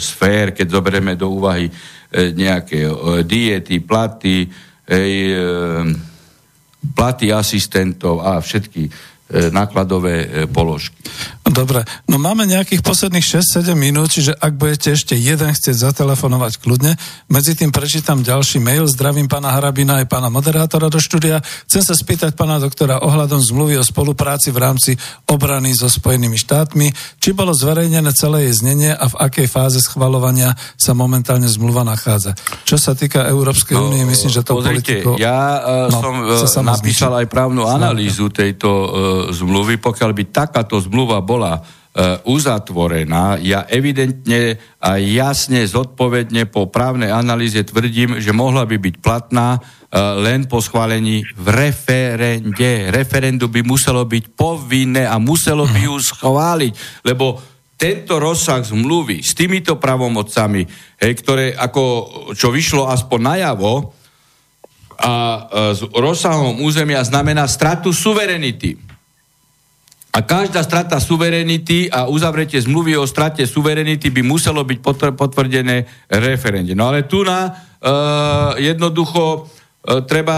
sfér, keď zoberieme do úvahy nejaké diety, platy, platy asistentov a všetky nákladové položky. Dobre, no máme nejakých posledných 6-7 minút, čiže ak budete ešte jeden chcieť zatelefonovať kľudne, medzi tým prečítam ďalší mail, zdravím pána Harabina aj pána moderátora do štúdia. Chcem sa spýtať pána doktora ohľadom zmluvy o spolupráci v rámci obrany so Spojenými štátmi, či bolo zverejnené celé jej znenie a v akej fáze schvalovania sa momentálne zmluva nachádza. Čo sa týka Európskej no, únie, myslím, že to pozrite, politiko... ja uh, no, som uh, napísal aj právnu analýzu tejto uh, zmluvy, pokiaľ by takáto zmluva bola e, uzatvorená, ja evidentne a jasne, zodpovedne po právnej analýze tvrdím, že mohla by byť platná e, len po schválení v referende. Referendum by muselo byť povinné a muselo by ju schváliť, lebo tento rozsah zmluvy s týmito pravomocami, hej, ktoré ako, čo vyšlo aspoň najavo, a e, s rozsahom územia znamená stratu suverenity. A každá strata suverenity a uzavretie zmluvy o strate suverenity by muselo byť potvrdené referende. No ale tu na uh, jednoducho uh, treba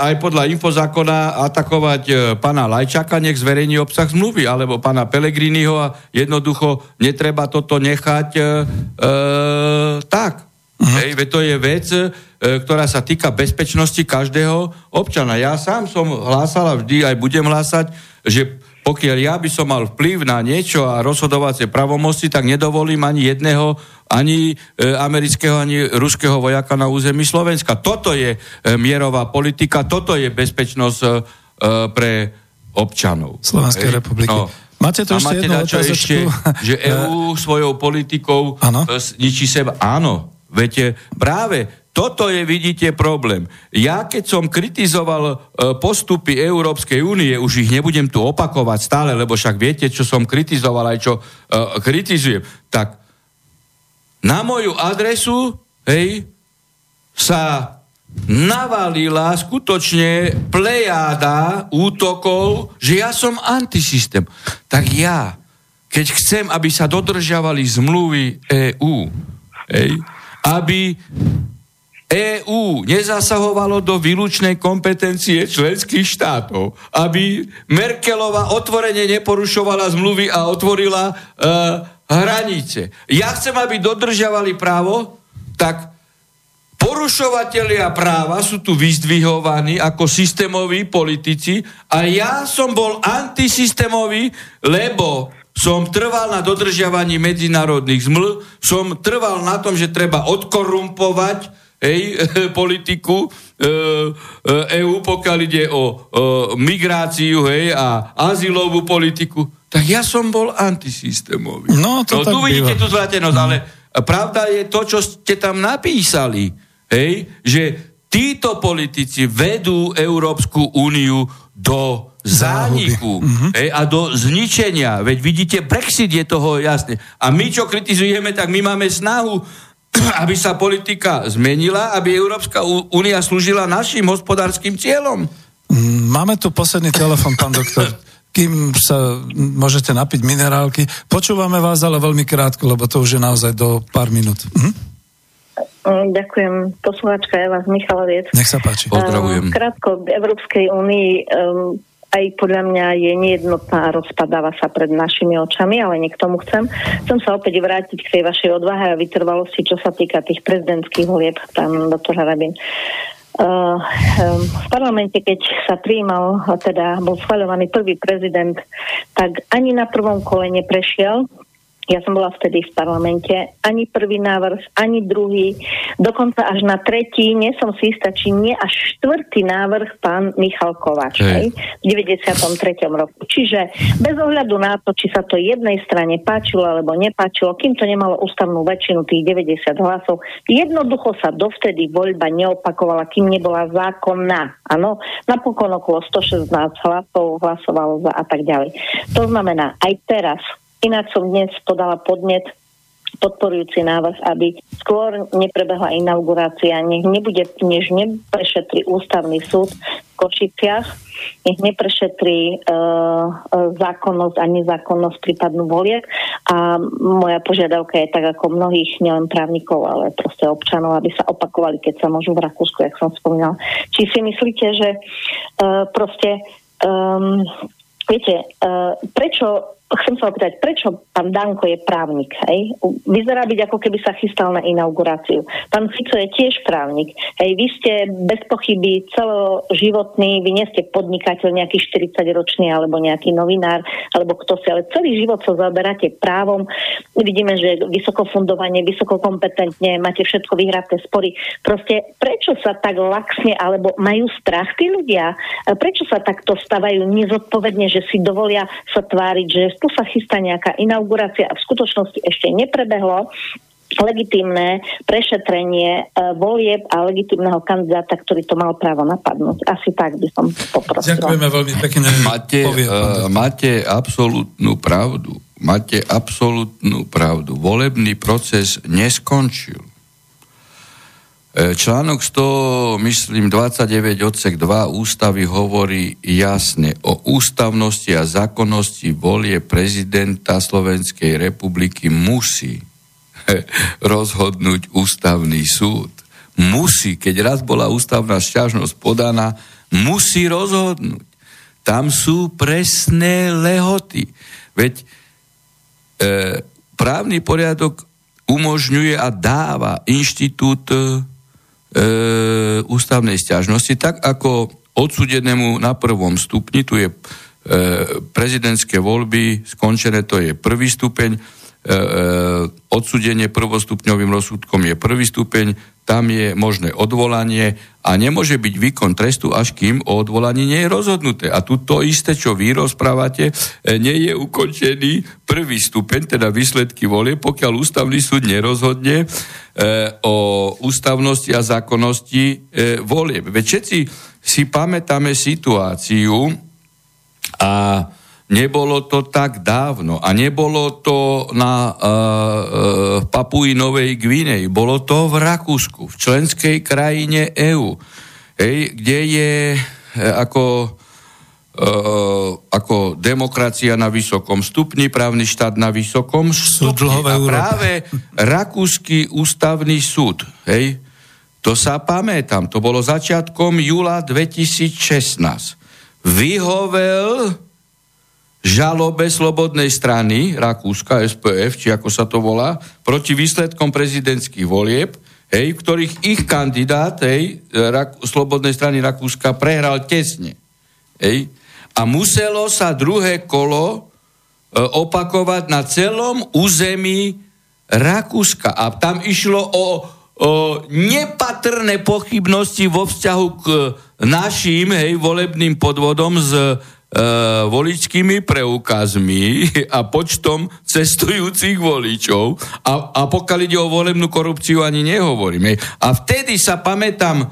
aj podľa infozákona atakovať uh, pána Lajčaka, nech zverejní obsah zmluvy, alebo pána Pelegriniho a jednoducho netreba toto nechať uh, tak. Uh-huh. Hej, to je vec, e, ktorá sa týka bezpečnosti každého občana. Ja sám som hlásal a vždy aj budem hlásať, že pokiaľ ja by som mal vplyv na niečo a rozhodovacie pravomoci, tak nedovolím ani jedného, ani e, amerického, ani ruského vojaka na území Slovenska. Toto je e, mierová politika, toto je bezpečnosť e, pre občanov. Slovenskej Ej, republiky. No. Máte tu ešte jednu ešte, že EU svojou politikou ano? ničí seba. Áno, viete, práve toto je, vidíte, problém. Ja, keď som kritizoval e, postupy Európskej únie, už ich nebudem tu opakovať stále, lebo však viete, čo som kritizoval aj čo uh, kritizujem, tak na moju adresu, hej, sa navalila skutočne plejáda útokov, že ja som antisystém. Tak ja, keď chcem, aby sa dodržiavali zmluvy EÚ, aby EÚ nezasahovalo do výlučnej kompetencie členských štátov, aby Merkelova otvorene neporušovala zmluvy a otvorila uh, hranice. Ja chcem, aby dodržiavali právo, tak porušovatelia práva sú tu vyzdvihovaní ako systémoví politici a ja som bol antisystémový, lebo som trval na dodržiavaní medzinárodných zmluv, som trval na tom, že treba odkorumpovať hej, politiku EÚ, e, pokiaľ ide o, o migráciu hej, a azylovú politiku, tak ja som bol antisystémový. No, to no tu vidíte tú zlatenosť, no. ale pravda je to, čo ste tam napísali, hej, že títo politici vedú Európsku úniu do zániku mm-hmm. hej, a do zničenia. Veď vidíte, Brexit je toho jasne. A my, čo kritizujeme, tak my máme snahu aby sa politika zmenila, aby Európska únia slúžila našim hospodárskym cieľom. Máme tu posledný telefon, pán doktor. Kým sa môžete napiť minerálky. Počúvame vás, ale veľmi krátko, lebo to už je naozaj do pár minút. Mhm. Ďakujem. Poslucháčka Eva z Michaloviec. Nech sa páči. Pozdravujem. Krátko, v Európskej únii um, aj podľa mňa je nejednotná a rozpadáva sa pred našimi očami, ale nie k tomu chcem. Chcem sa opäť vrátiť k tej vašej odvahe a vytrvalosti, čo sa týka tých prezidentských volieb, pán doktor Harabin. Uh, um, v parlamente, keď sa prijímal, teda bol schváľovaný prvý prezident, tak ani na prvom kole neprešiel ja som bola vtedy v parlamente, ani prvý návrh, ani druhý, dokonca až na tretí, nie som si istá, či nie až štvrtý návrh pán Michal Kováč hey. v 93. roku. Čiže bez ohľadu na to, či sa to jednej strane páčilo alebo nepáčilo, kým to nemalo ústavnú väčšinu tých 90 hlasov, jednoducho sa dovtedy voľba neopakovala, kým nebola zákonná. Áno, napokon okolo 116 hlasov hlasovalo za a tak ďalej. To znamená, aj teraz Ináč som dnes podala podnet podporujúci návrh, aby skôr neprebehla inaugurácia, nech nebude, než neprešetri ústavný súd v Košiciach, nech neprešetri uh, zákonnosť a nezákonnosť prípadnú voliek a moja požiadavka je tak ako mnohých, nielen právnikov, ale proste občanov, aby sa opakovali, keď sa môžu v Rakúsku, jak som spomínala. Či si myslíte, že uh, proste um, Viete, uh, prečo chcem sa opýtať, prečo pán Danko je právnik? Hej? Vyzerá byť ako keby sa chystal na inauguráciu. Pán Fico je tiež právnik. Hej, vy ste bez pochyby celoživotný, vy nie ste podnikateľ nejaký 40-ročný alebo nejaký novinár, alebo kto si, ale celý život sa zaberáte právom. Vidíme, že vysoko fundovanie, vysoko kompetentne, máte všetko vyhraté spory. Proste prečo sa tak laxne, alebo majú strach tí ľudia? Prečo sa takto stavajú nezodpovedne, že si dovolia sa tváriť, že tu sa chystá nejaká inaugurácia a v skutočnosti ešte neprebehlo legitimné prešetrenie e, volieb a legitimného kandidáta, ktorý to mal právo napadnúť. Asi tak by som poprosila. Ďakujeme veľmi pekne. Máte, uh, máte absolútnu pravdu. Máte absolútnu pravdu. Volebný proces neskončil. E, článok 100, myslím, 29 odsek 2 ústavy hovorí jasne o ústavnosti a zákonnosti volie prezidenta Slovenskej republiky musí rozhodnúť ústavný súd. Musí, keď raz bola ústavná šťažnosť podaná, musí rozhodnúť. Tam sú presné lehoty. Veď e, právny poriadok umožňuje a dáva inštitút ústavnej stiažnosti, tak ako odsudenému na prvom stupni, tu je e, prezidentské voľby skončené, to je prvý stupeň, e, e, odsudenie prvostupňovým rozsudkom je prvý stupeň, tam je možné odvolanie a nemôže byť výkon trestu, až kým o odvolaní nie je rozhodnuté. A tu to isté, čo vy rozprávate, e, nie je ukončený prvý stupeň, teda výsledky volie, pokiaľ ústavný súd nerozhodne e, o ústavnosti a zákonnosti e, volie. Veď všetci si pamätáme situáciu a Nebolo to tak dávno a nebolo to na uh, uh, Papui Novej Gvinej, bolo to v Rakúsku, v členskej krajine EÚ, kde je uh, ako, uh, ako demokracia na vysokom stupni, právny štát na vysokom stupni. A práve Rakúsky ústavný súd, hej, to sa pamätám, to bolo začiatkom júla 2016, vyhovel žalobe slobodnej strany Rakúska, SPF, či ako sa to volá, proti výsledkom prezidentských volieb, hej, v ktorých ich kandidát hej, Rak- slobodnej strany Rakúska prehral tesne. Hej, a muselo sa druhé kolo e, opakovať na celom území Rakúska. A tam išlo o, o nepatrné pochybnosti vo vzťahu k našim hej, volebným podvodom z voličskými preukazmi a počtom cestujúcich voličov a, a pokiaľ ide o volebnú korupciu ani nehovoríme. A vtedy sa pamätám uh,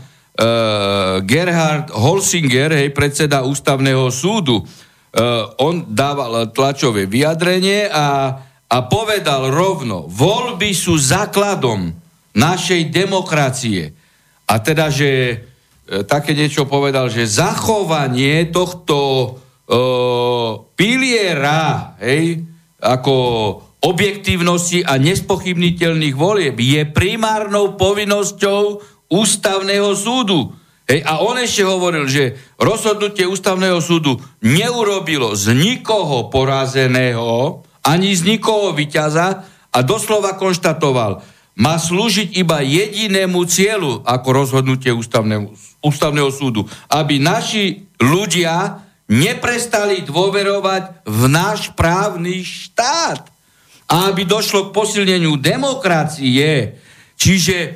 Gerhard Holsinger, hej, predseda ústavného súdu, uh, on dával tlačové vyjadrenie a, a povedal rovno, voľby sú základom našej demokracie. A teda, že také niečo povedal, že zachovanie tohto piliera, hej, ako objektívnosti a nespochybniteľných volieb je primárnou povinnosťou ústavného súdu. Hej, a on ešte hovoril, že rozhodnutie ústavného súdu neurobilo z nikoho porazeného, ani z nikoho vyťaza a doslova konštatoval, má slúžiť iba jedinému cieľu ako rozhodnutie ústavného, ústavného súdu, aby naši ľudia neprestali dôverovať v náš právny štát. A aby došlo k posilneniu demokracie. Čiže e,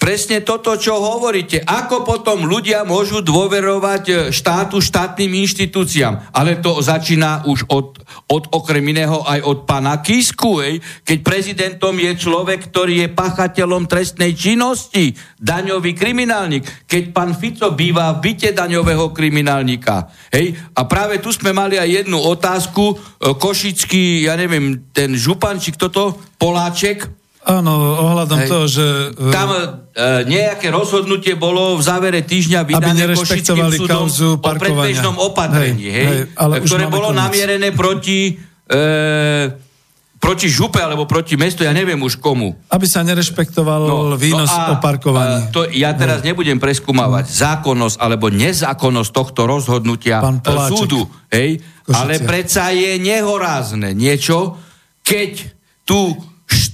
presne toto, čo hovoríte. Ako potom ľudia môžu dôverovať e, štátu, štátnym inštitúciám. Ale to začína už od, od okrem iného aj od pána Kisku, ej, keď prezidentom je človek, ktorý je pachateľom trestnej činnosti, daňový kriminálnik. Keď pán Fico býva v byte daňového kriminálnika. Hej, a práve tu sme mali aj jednu otázku, e, Košický, ja neviem, ten župančík, toto, Poláček, Áno, ohľadom Hej. toho, že... E, Tam e, nejaké rozhodnutie bolo v závere týždňa vydané Košickým súdom o predbežnom opatrení, hej, hej, hej, ale ktoré bolo konec. namierené proti, e, proti župe alebo proti mestu, ja neviem už komu. Aby sa nerešpektoval no, výnos no a, o parkovaní. To, ja teraz no. nebudem preskúmavať no. zákonnosť alebo nezákonnosť tohto rozhodnutia e, súdu, hej, ale predsa je nehorázne niečo, keď tu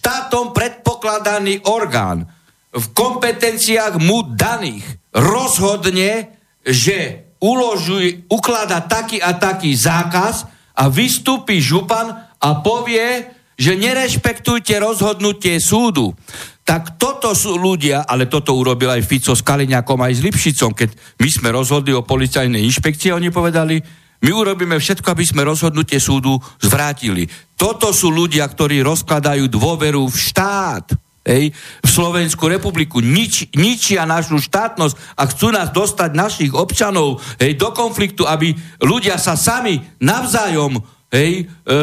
štátom predpokladaný orgán v kompetenciách mu daných rozhodne, že uložuje, uklada taký a taký zákaz a vystúpi župan a povie, že nerešpektujte rozhodnutie súdu. Tak toto sú ľudia, ale toto urobil aj Fico s Kaliňakom aj s Lipšicom, keď my sme rozhodli o policajnej inšpekcii, oni povedali, my urobíme všetko, aby sme rozhodnutie súdu zvrátili. Toto sú ľudia, ktorí rozkladajú dôveru v štát. Hej, v Slovenskú republiku nič, ničia našu štátnosť a chcú nás dostať našich občanov hej, do konfliktu, aby ľudia sa sami navzájom hej, e,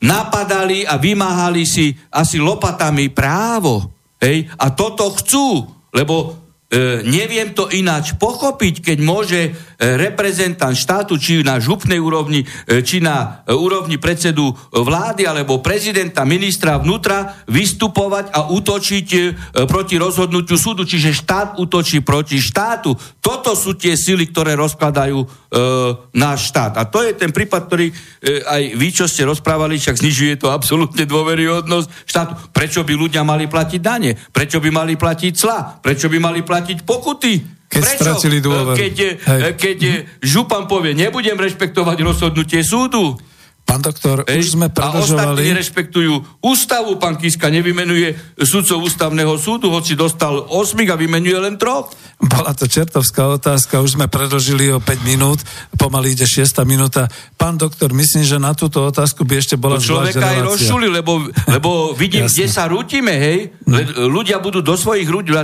napadali a vymáhali si asi lopatami právo. Hej? A toto chcú, lebo E, neviem to ináč pochopiť, keď môže reprezentant štátu, či na župnej úrovni, e, či na e, úrovni predsedu vlády alebo prezidenta, ministra vnútra vystupovať a útočiť e, proti rozhodnutiu súdu, čiže štát útočí proti štátu. Toto sú tie sily, ktoré rozkladajú e, náš štát. A to je ten prípad, ktorý e, aj vy, čo ste rozprávali, však znižuje to absolútne dôveryhodnosť štátu. Prečo by ľudia mali platiť dane? Prečo by mali platiť cla? Prečo by mali platiť pokuty? Keď Prečo? stratili dôveru. Keď, keď župan povie, nebudem rešpektovať rozhodnutie súdu, Pán doktor, Ej, už sme predlžovali... A ostatní rešpektujú ústavu. Pán Kiska nevymenuje sudcov ústavného súdu, hoci dostal 8 a vymenuje len troch. Bola to čertovská otázka, už sme predlžili o 5 minút, pomaly ide 6 minúta. Pán doktor, myslím, že na túto otázku by ešte bola to človeka aj rozšuli, lebo, lebo vidím, kde sa rútime, hej. Ľudia budú do svojich rúď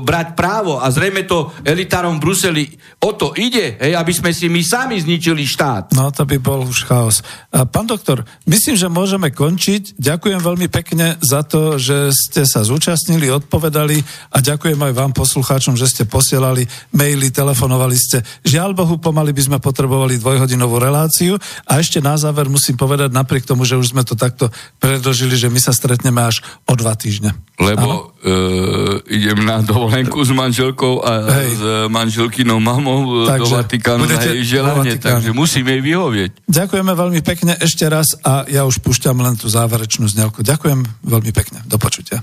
brať právo a zrejme to elitárom v Bruseli o to ide, hej, aby sme si my sami zničili štát. No to by bol už chaos. A Pán doktor, myslím, že môžeme končiť. Ďakujem veľmi pekne za to, že ste sa zúčastnili, odpovedali a ďakujem aj vám poslucháčom, že ste posielali maily, telefonovali ste. Žiaľ Bohu, pomaly by sme potrebovali dvojhodinovú reláciu a ešte na záver musím povedať, napriek tomu, že už sme to takto predložili, že my sa stretneme až o dva týždne. Lebo uh, idem na dovolenku s manželkou a Hej. s manželkynou mamou takže, do Vatikánu na jej želanie, takže musím jej vyhovieť. Ďakujeme veľmi pekne ešte raz a ja už púšťam len tú záverečnú znelku. Ďakujem veľmi pekne. Do počutia.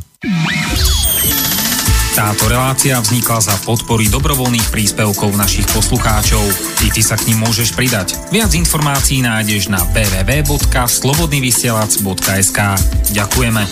Táto relácia vznikla za podpory dobrovoľných príspevkov našich poslucháčov. I ty sa k ním môžeš pridať. Viac informácií nájdeš na www.slobodnyvysielac.sk Ďakujeme.